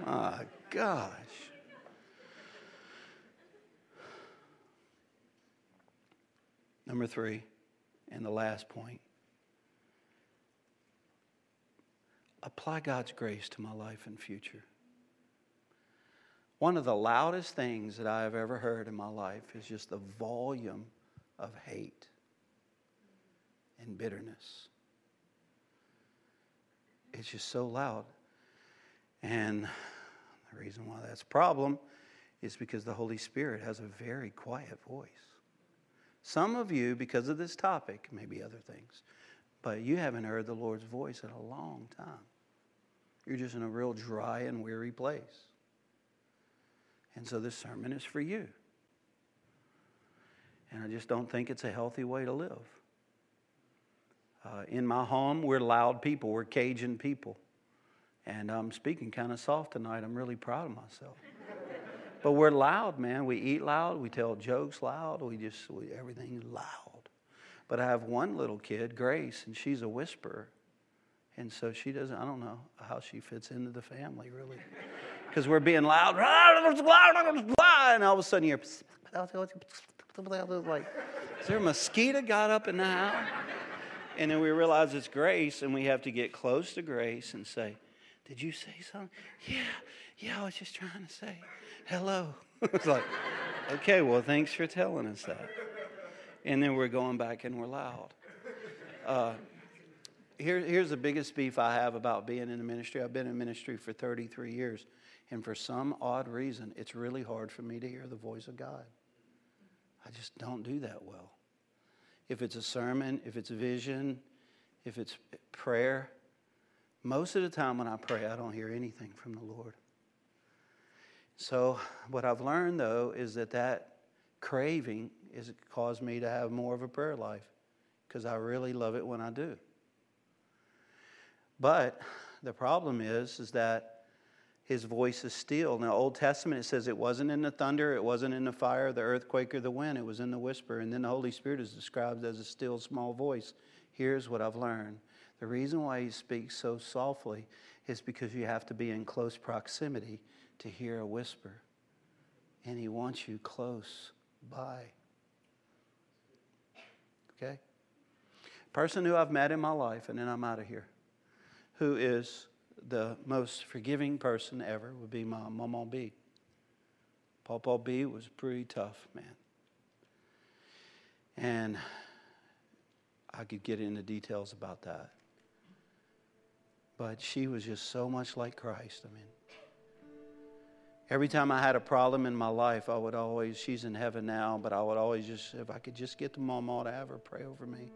Speaker 2: My gosh. Number three, and the last point apply God's grace to my life and future. One of the loudest things that I have ever heard in my life is just the volume of hate and bitterness. It's just so loud. And the reason why that's a problem is because the Holy Spirit has a very quiet voice. Some of you, because of this topic, maybe other things, but you haven't heard the Lord's voice in a long time. You're just in a real dry and weary place. And so this sermon is for you. And I just don't think it's a healthy way to live. Uh, in my home, we're loud people, we're Cajun people. And I'm speaking kind of soft tonight. I'm really proud of myself. But we're loud, man. We eat loud, we tell jokes loud, we just, we, everything's loud. But I have one little kid, Grace, and she's a whisperer. And so she doesn't, I don't know how she fits into the family, really. Because we're being loud, and all of a sudden you're like, is there a mosquito got up in the house? And then we realize it's Grace, and we have to get close to Grace and say, Did you say something? Yeah, yeah, I was just trying to say hello. it's like, okay, well, thanks for telling us that. And then we're going back and we're loud. Uh, here, here's the biggest beef I have about being in the ministry. I've been in ministry for 33 years, and for some odd reason, it's really hard for me to hear the voice of God. I just don't do that well. If it's a sermon, if it's vision, if it's prayer, most of the time when I pray, I don't hear anything from the Lord. So, what I've learned though is that that craving has caused me to have more of a prayer life because I really love it when I do. But the problem is, is that his voice is still. The Old Testament, it says it wasn't in the thunder, it wasn't in the fire, the earthquake, or the wind. It was in the whisper. And then the Holy Spirit is described as a still small voice. Here's what I've learned the reason why he speaks so softly is because you have to be in close proximity to hear a whisper. And he wants you close by. Okay? Person who I've met in my life, and then I'm out of here who is the most forgiving person ever would be my Mama B. Papa B was pretty tough, man. And I could get into details about that. But she was just so much like Christ. I mean, every time I had a problem in my life, I would always, she's in heaven now, but I would always just, if I could just get the mama to have her pray over me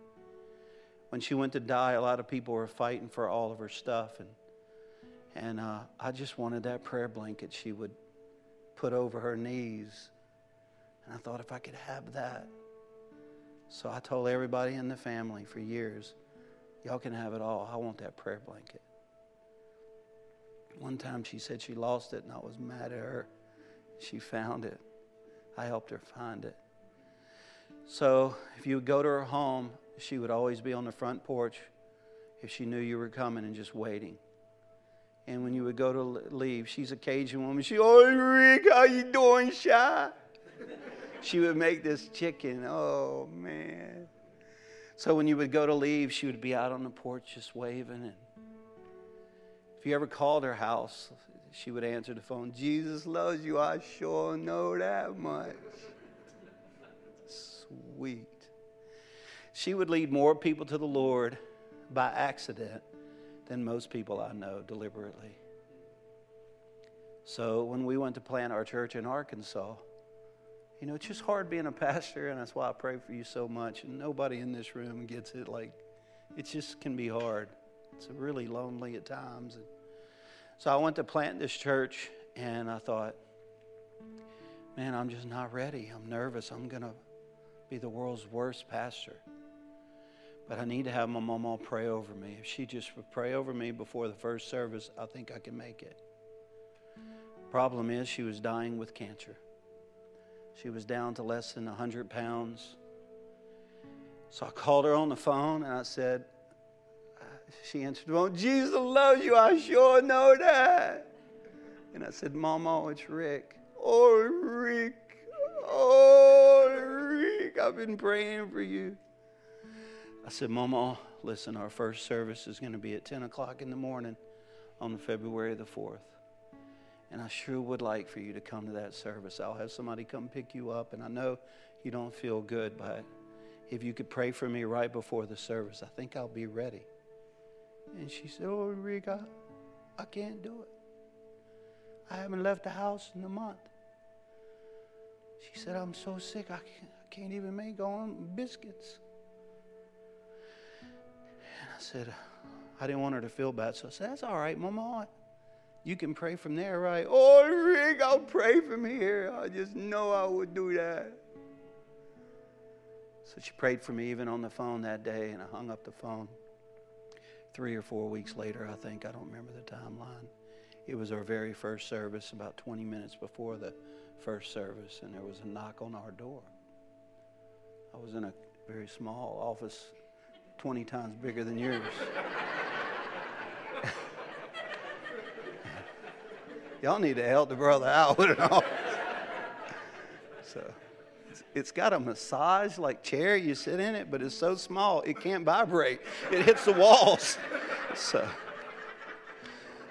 Speaker 2: when she went to die, a lot of people were fighting for all of her stuff. And, and uh, I just wanted that prayer blanket she would put over her knees. And I thought if I could have that. So I told everybody in the family for years, y'all can have it all. I want that prayer blanket. One time she said she lost it, and I was mad at her. She found it. I helped her find it. So if you would go to her home, she would always be on the front porch if she knew you were coming and just waiting. And when you would go to leave, she's a Cajun woman. She, oh Rick, how you doing, shy? she would make this chicken. Oh man. So when you would go to leave, she would be out on the porch just waving. And if you ever called her house, she would answer the phone. Jesus loves you. I sure know that much. Sweet she would lead more people to the Lord by accident than most people I know deliberately. So when we went to plant our church in Arkansas, you know, it's just hard being a pastor, and that's why I pray for you so much. And nobody in this room gets it. Like, it just can be hard. It's really lonely at times. And so I went to plant this church, and I thought, man, I'm just not ready. I'm nervous. I'm going to be the world's worst pastor. But I need to have my mama pray over me. If she just would pray over me before the first service, I think I can make it. Problem is, she was dying with cancer. She was down to less than 100 pounds. So I called her on the phone and I said, she answered Well, Jesus loves you. I sure know that. And I said, Mama, oh, it's Rick. Oh, Rick. Oh, Rick. I've been praying for you. I said, Mama, listen, our first service is going to be at 10 o'clock in the morning on February the 4th. And I sure would like for you to come to that service. I'll have somebody come pick you up. And I know you don't feel good, but if you could pray for me right before the service, I think I'll be ready. And she said, Oh, Rick, I, I can't do it. I haven't left the house in a month. She said, I'm so sick, I can't, I can't even make on biscuits. And I said, I didn't want her to feel bad. So I said, That's all right, Mama. You can pray from there, right? Oh, Rick, I'll pray from here. I just know I would do that. So she prayed for me even on the phone that day, and I hung up the phone. Three or four weeks later, I think, I don't remember the timeline. It was our very first service, about 20 minutes before the first service, and there was a knock on our door. I was in a very small office, 20 times bigger than yours. Y'all need to help the brother out with it all. so it's, got a massage like chair. You sit in it, but it's so small it can't vibrate. It hits the walls. So,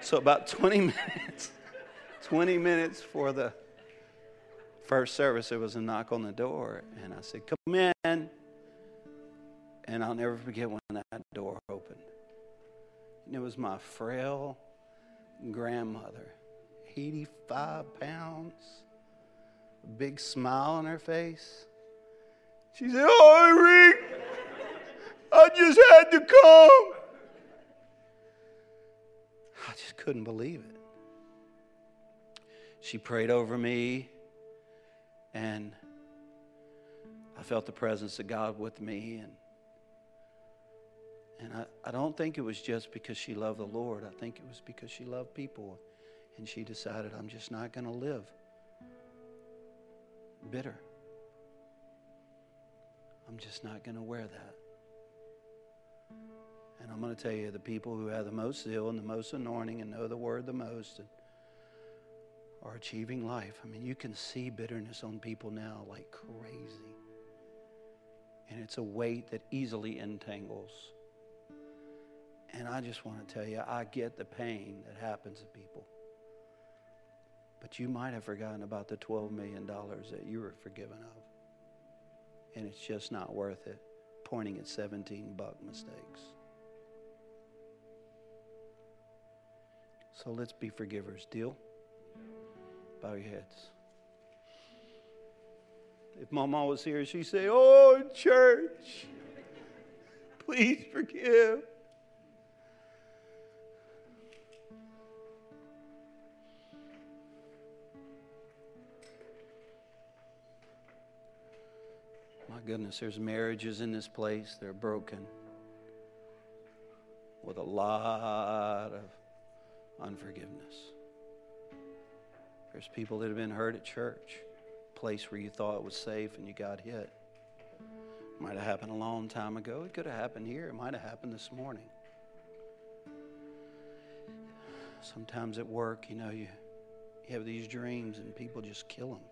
Speaker 2: so about 20 minutes, 20 minutes for the first service, there was a knock on the door, and I said, "Come in." And I'll never forget when that door opened. And it was my frail grandmother 85 pounds, big smile on her face. She said, Oh, Rick, I just had to come. I just couldn't believe it. She prayed over me, and I felt the presence of God with me. And, and I, I don't think it was just because she loved the Lord, I think it was because she loved people. And she decided, I'm just not going to live bitter. I'm just not going to wear that. And I'm going to tell you, the people who have the most zeal and the most anointing and know the word the most and are achieving life. I mean, you can see bitterness on people now like crazy. And it's a weight that easily entangles. And I just want to tell you, I get the pain that happens to people. But you might have forgotten about the $12 million that you were forgiven of. And it's just not worth it, pointing at 17 buck mistakes. So let's be forgivers. Deal? Bow your heads. If Mama was here, she'd say, Oh, church, please forgive. Goodness, there's marriages in this place, they're broken with a lot of unforgiveness. There's people that have been hurt at church, place where you thought it was safe and you got hit. Might have happened a long time ago. It could have happened here. It might have happened this morning. Sometimes at work, you know, you, you have these dreams and people just kill them.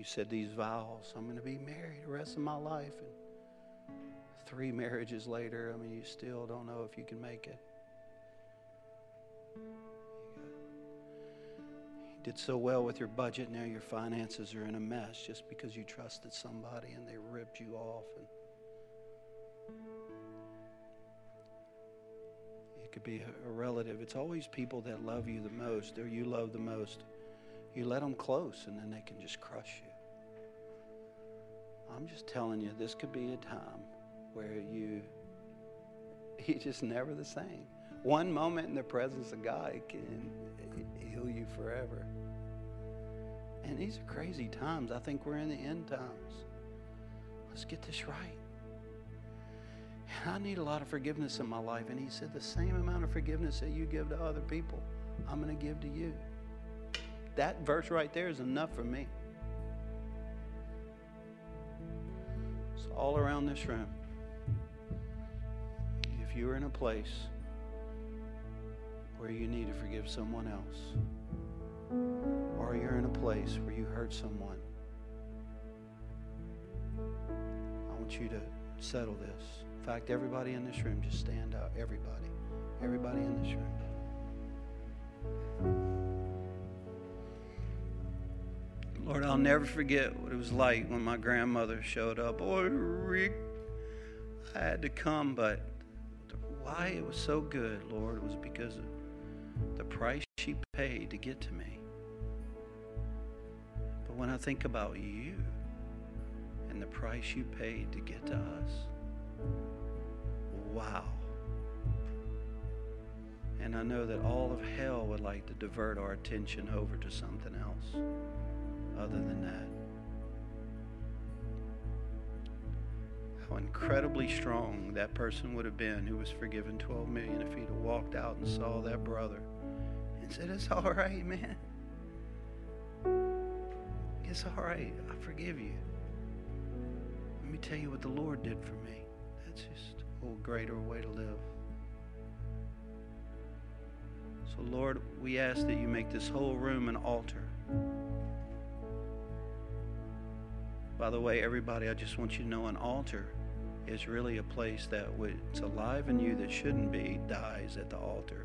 Speaker 2: You said these vows, I'm going to be married the rest of my life. And three marriages later, I mean, you still don't know if you can make it. You did so well with your budget, now your finances are in a mess just because you trusted somebody and they ripped you off. And it could be a relative. It's always people that love you the most or you love the most. You let them close and then they can just crush you. I'm just telling you, this could be a time where you, you just never the same. One moment in the presence of God can heal you forever. And these are crazy times. I think we're in the end times. Let's get this right. And I need a lot of forgiveness in my life. And he said, the same amount of forgiveness that you give to other people, I'm going to give to you. That verse right there is enough for me. All around this room, if you're in a place where you need to forgive someone else, or you're in a place where you hurt someone, I want you to settle this. In fact, everybody in this room, just stand up. Everybody. Everybody in this room. Lord, I'll never forget what it was like when my grandmother showed up. Oh, Rick, I had to come, but why it was so good, Lord, was because of the price she paid to get to me. But when I think about you and the price you paid to get to us, wow. And I know that all of hell would like to divert our attention over to something else other than that. How incredibly strong that person would have been who was forgiven 12 million if he'd have walked out and saw that brother and said, It's all right, man. It's all right. I forgive you. Let me tell you what the Lord did for me. That's just a greater way to live. So, Lord, we ask that you make this whole room an altar. By the way, everybody, I just want you to know an altar is really a place that it's alive in you that shouldn't be, dies at the altar,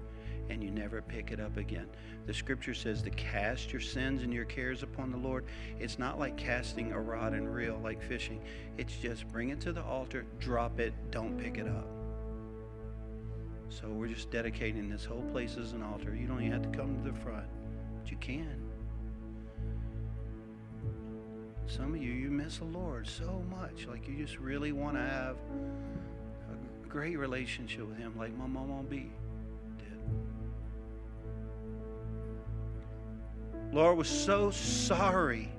Speaker 2: and you never pick it up again. The scripture says to cast your sins and your cares upon the Lord. It's not like casting a rod and reel like fishing. It's just bring it to the altar, drop it, don't pick it up. So we're just dedicating this whole place as an altar. You don't even have to come to the front, but you can. Some of you, you miss the Lord so much. Like you just really want to have a great relationship with Him, like my mama B did. Lord was so sorry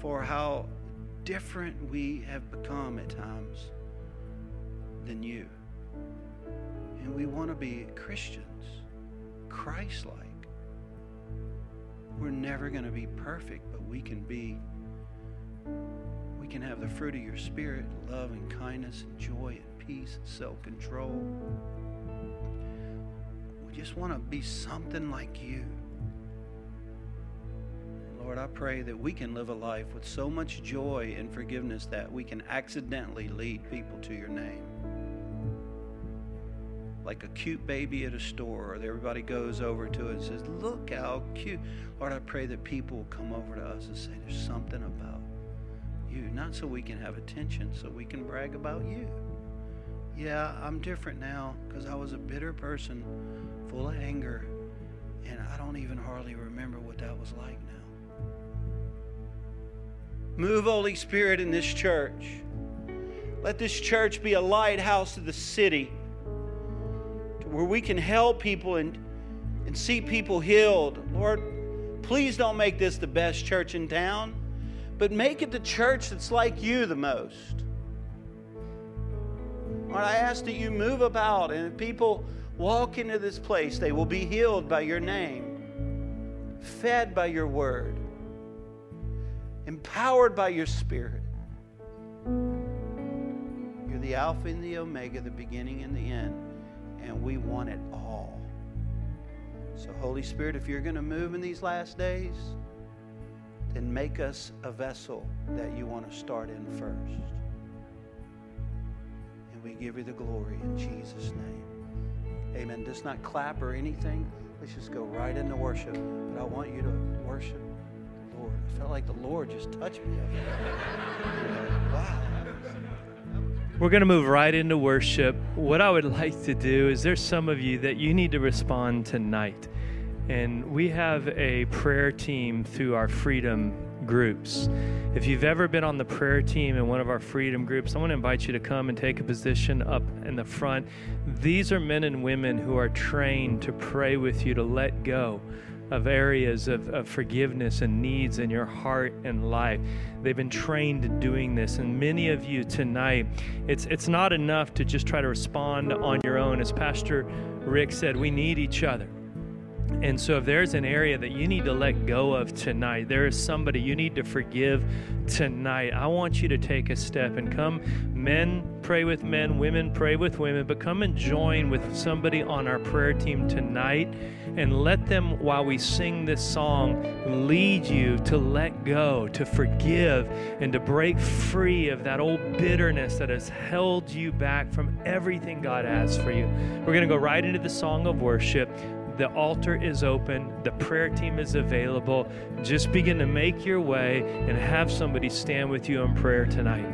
Speaker 2: for how different we have become at times than you. And we want to be Christians, Christ like. We're never going to be perfect, but we can be, we can have the fruit of your spirit love and kindness and joy and peace and self control. We just want to be something like you. Lord, I pray that we can live a life with so much joy and forgiveness that we can accidentally lead people to your name like a cute baby at a store, or everybody goes over to it and says, Look how cute. Lord, I pray that people will come over to us and say, There's something about you. Not so we can have attention, so we can brag about you. Yeah, I'm different now because I was a bitter person full of anger, and I don't even hardly remember what that was like now. Move, Holy Spirit, in this church. Let this church be a lighthouse to the city where we can help people and, and see people healed. Lord, please don't make this the best church in town, but make it the church that's like you the most. Lord, I ask that you move about and if people walk into this place, they will be healed by your name, fed by your word, empowered by your spirit. You're the Alpha and the Omega, the beginning and the end and we want it all. So, Holy Spirit, if you're going to move in these last days, then make us a vessel that you want to start in first. And we give you the glory in Jesus' name. Amen. Just not clap or anything. Let's just go right into worship. But I want you to worship the Lord. I felt like the Lord just touched me. wow.
Speaker 1: We're going to move right into worship. What I would like to do is there's some of you that you need to respond tonight. And we have a prayer team through our freedom groups. If you've ever been on the prayer team in one of our freedom groups, I want to invite you to come and take a position up in the front. These are men and women who are trained to pray with you to let go of areas of, of forgiveness and needs in your heart and life. They've been trained in doing this. And many of you tonight, it's, it's not enough to just try to respond on your own. As Pastor Rick said, we need each other. And so, if there's an area that you need to let go of tonight, there is somebody you need to forgive tonight, I want you to take a step and come. Men pray with men, women pray with women, but come and join with somebody on our prayer team tonight and let them, while we sing this song, lead you to let go, to forgive, and to break free of that old bitterness that has held you back from everything God has for you. We're going to go right into the song of worship. The altar is open, the prayer team is available. Just begin to make your way and have somebody stand with you in prayer tonight.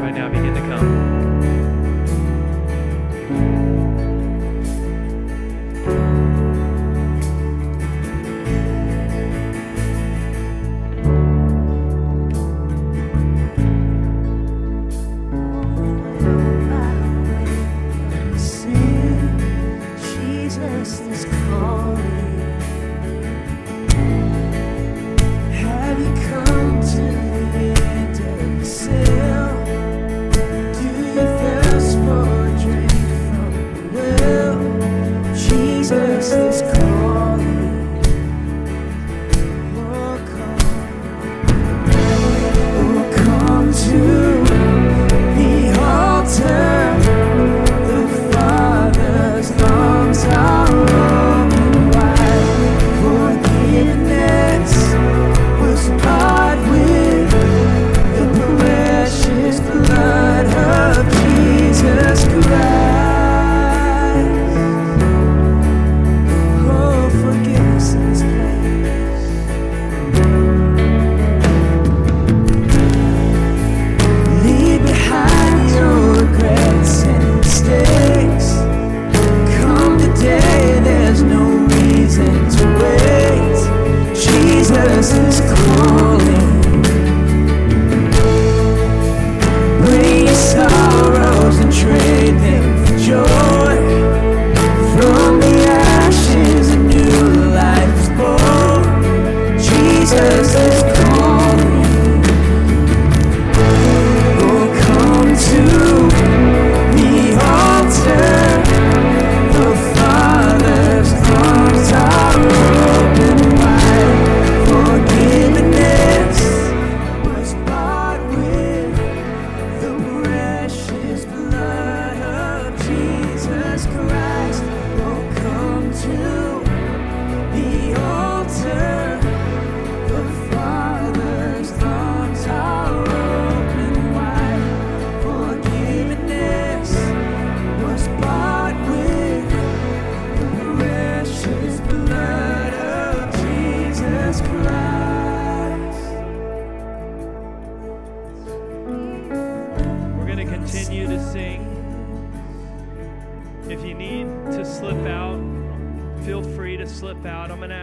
Speaker 1: Right now, begin to come.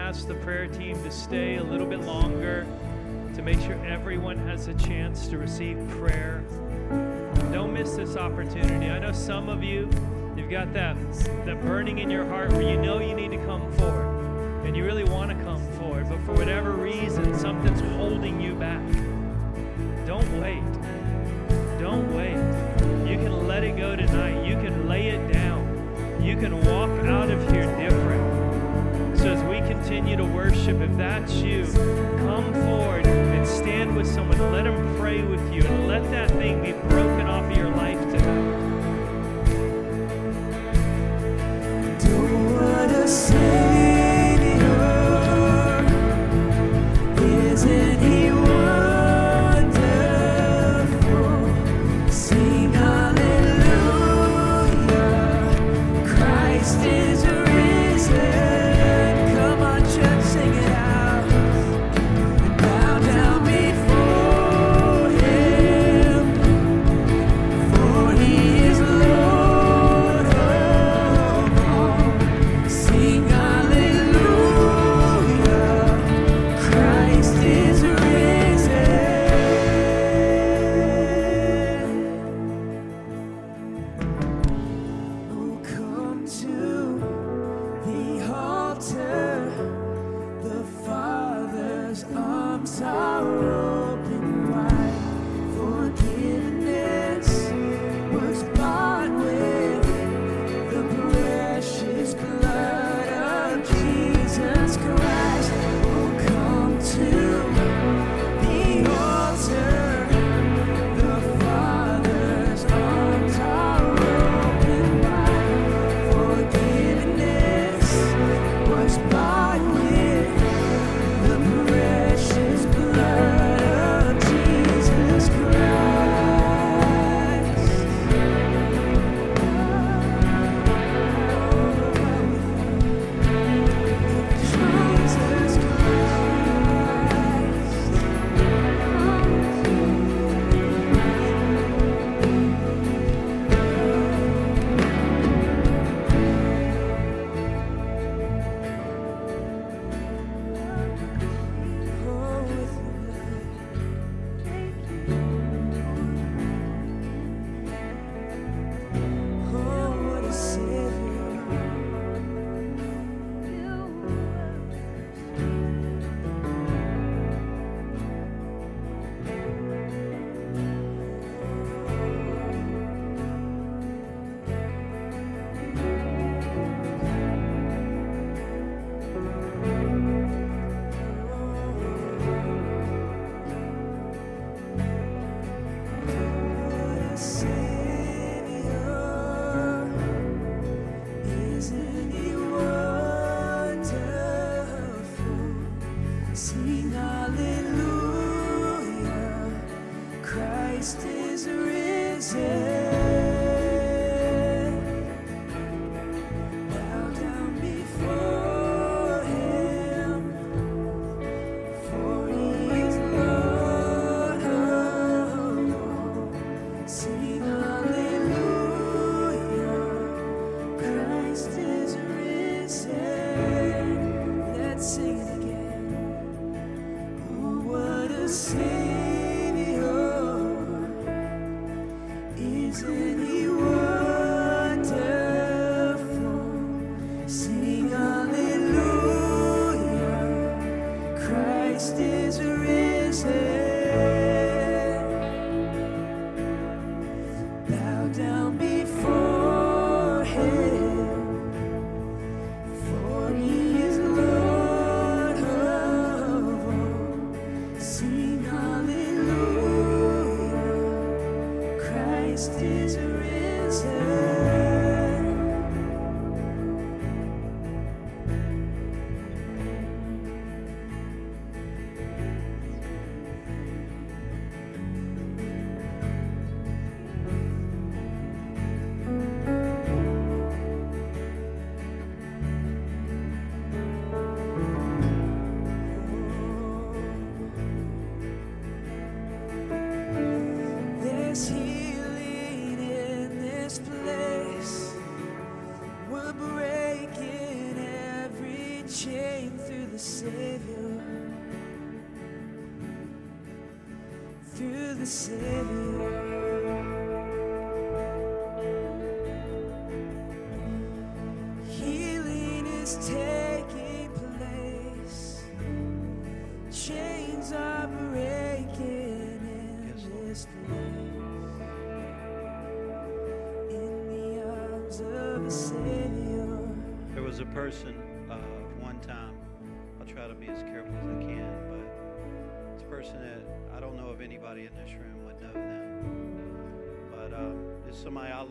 Speaker 3: ask the prayer team to stay a little bit longer to make sure everyone has a chance to receive prayer. Don't miss this opportunity. I know some of you, you've got that, that burning in your heart where you know you need
Speaker 2: to come
Speaker 3: forward and you really want to come forward,
Speaker 2: but for whatever reason, something's holding you back. Don't wait. Don't wait. You can let it go tonight. You can lay it down. You can walk out of here different continue to worship, if that's you, come forward and stand with someone. Let them pray with you and let that thing be broken off of your life tonight. Don't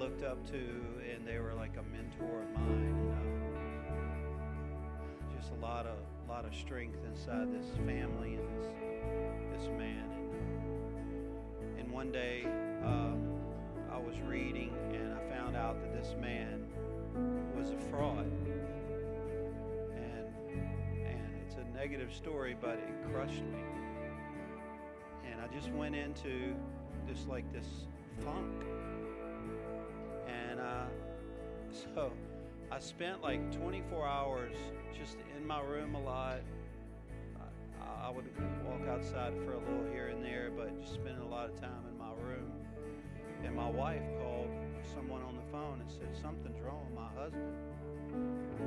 Speaker 2: looked up to, and they were like a mentor of mine. And, uh, just a lot of lot of strength inside this family and this this man. And, and one day uh, I was reading, and I found out that this man was a fraud. And and it's a negative story, but it crushed me. And I just went into just like this funk. And uh, so I spent like 24 hours just in my room a lot. I, I would walk outside for a little here and there, but just spending a lot of time in my room. And my wife called someone on the phone and said, Something's wrong with my husband,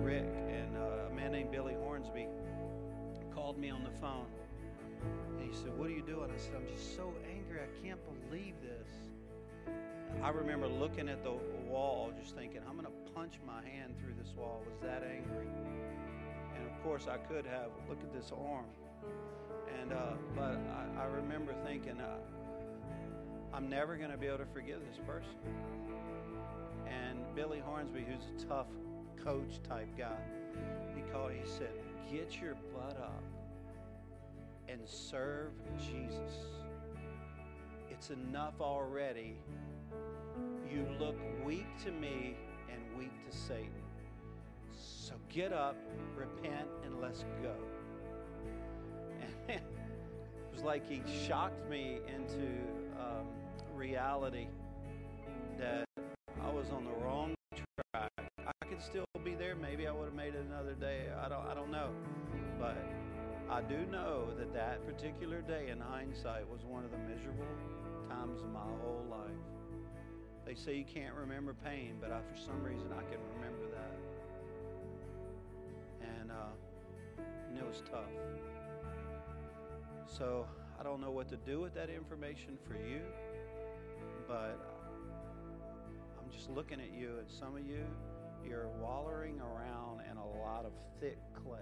Speaker 2: Rick. And uh, a man named Billy Hornsby called me on the phone. And he said, What are you doing? I said, I'm just so angry. I can't believe this. I remember looking at the wall, just thinking, I'm going to punch my hand through this wall. Was that angry. And of course, I could have. Look at this arm. And uh, but I, I remember thinking, uh, I'm never going to be able to forgive this person. And Billy Hornsby, who's a tough coach type guy, he called. He said, "Get your butt up and serve Jesus. It's enough already. You look weak to me and weak to Satan. So get up, repent, and let's go." And it was like he shocked me into um, reality that I was on the wrong track. I could still be there. Maybe I would have made it another day. I don't. I don't know. But I do know that that particular day, in hindsight, was one of the miserable times of my whole life. They say you can't remember pain, but I, for some reason, I can remember that. And, uh, and it was tough. So I don't know what to do with that information for you, but I'm just looking at you, and some of you, you're wallowing around in a lot of thick clay.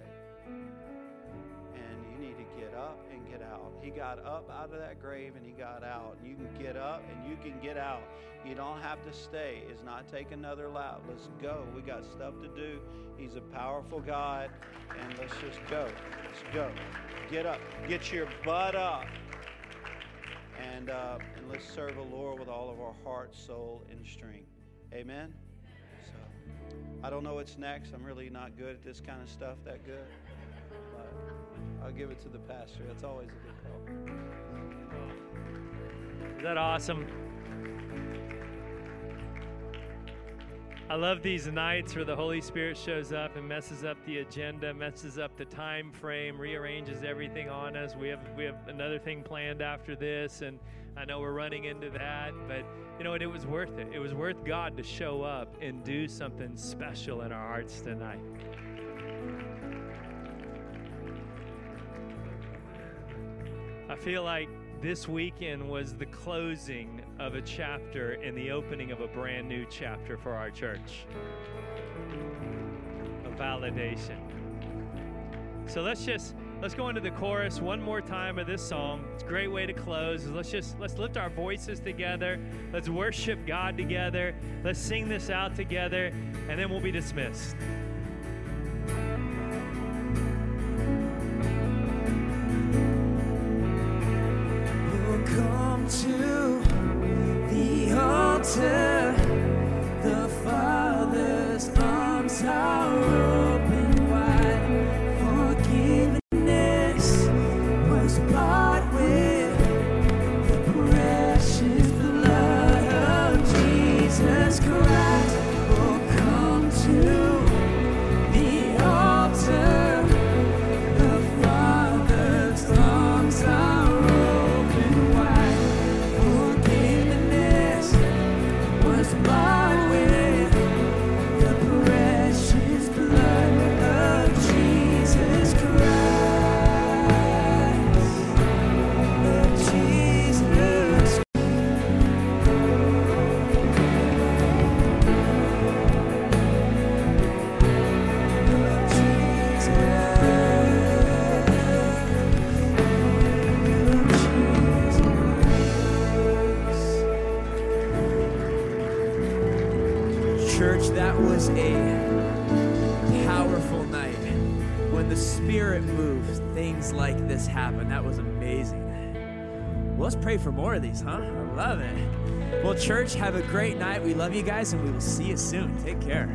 Speaker 2: Need to get up and get out. He got up out of that grave and he got out. And you can get up and you can get out. You don't have to stay. It's not take another lap. Let's go. We got stuff to do. He's a powerful God. And let's just go. Let's go. Get up. Get your butt up. And, uh, and let's serve the Lord with all of our heart, soul, and strength. Amen? So, I don't know what's next. I'm really not good at this kind of stuff that good. I'll give it to the pastor. That's always a good call.
Speaker 1: Is that awesome? I love these nights where the Holy Spirit shows up and messes up the agenda, messes up the time frame, rearranges everything on us. We have we have another thing planned after this, and I know we're running into that, but you know what? It was worth it. It was worth God to show up and do something special in our hearts tonight.
Speaker 4: Feel like this weekend was the closing of a chapter and the opening of a brand new chapter for our church. A validation. So let's just let's go into the chorus one more time of this song. It's a great way to close. Let's just let's lift our voices together. Let's worship God together. Let's sing this out together and then we'll be dismissed.
Speaker 5: Pray for more of these, huh? I love it. Well, church, have a great night. We love you guys, and we will see you soon. Take care.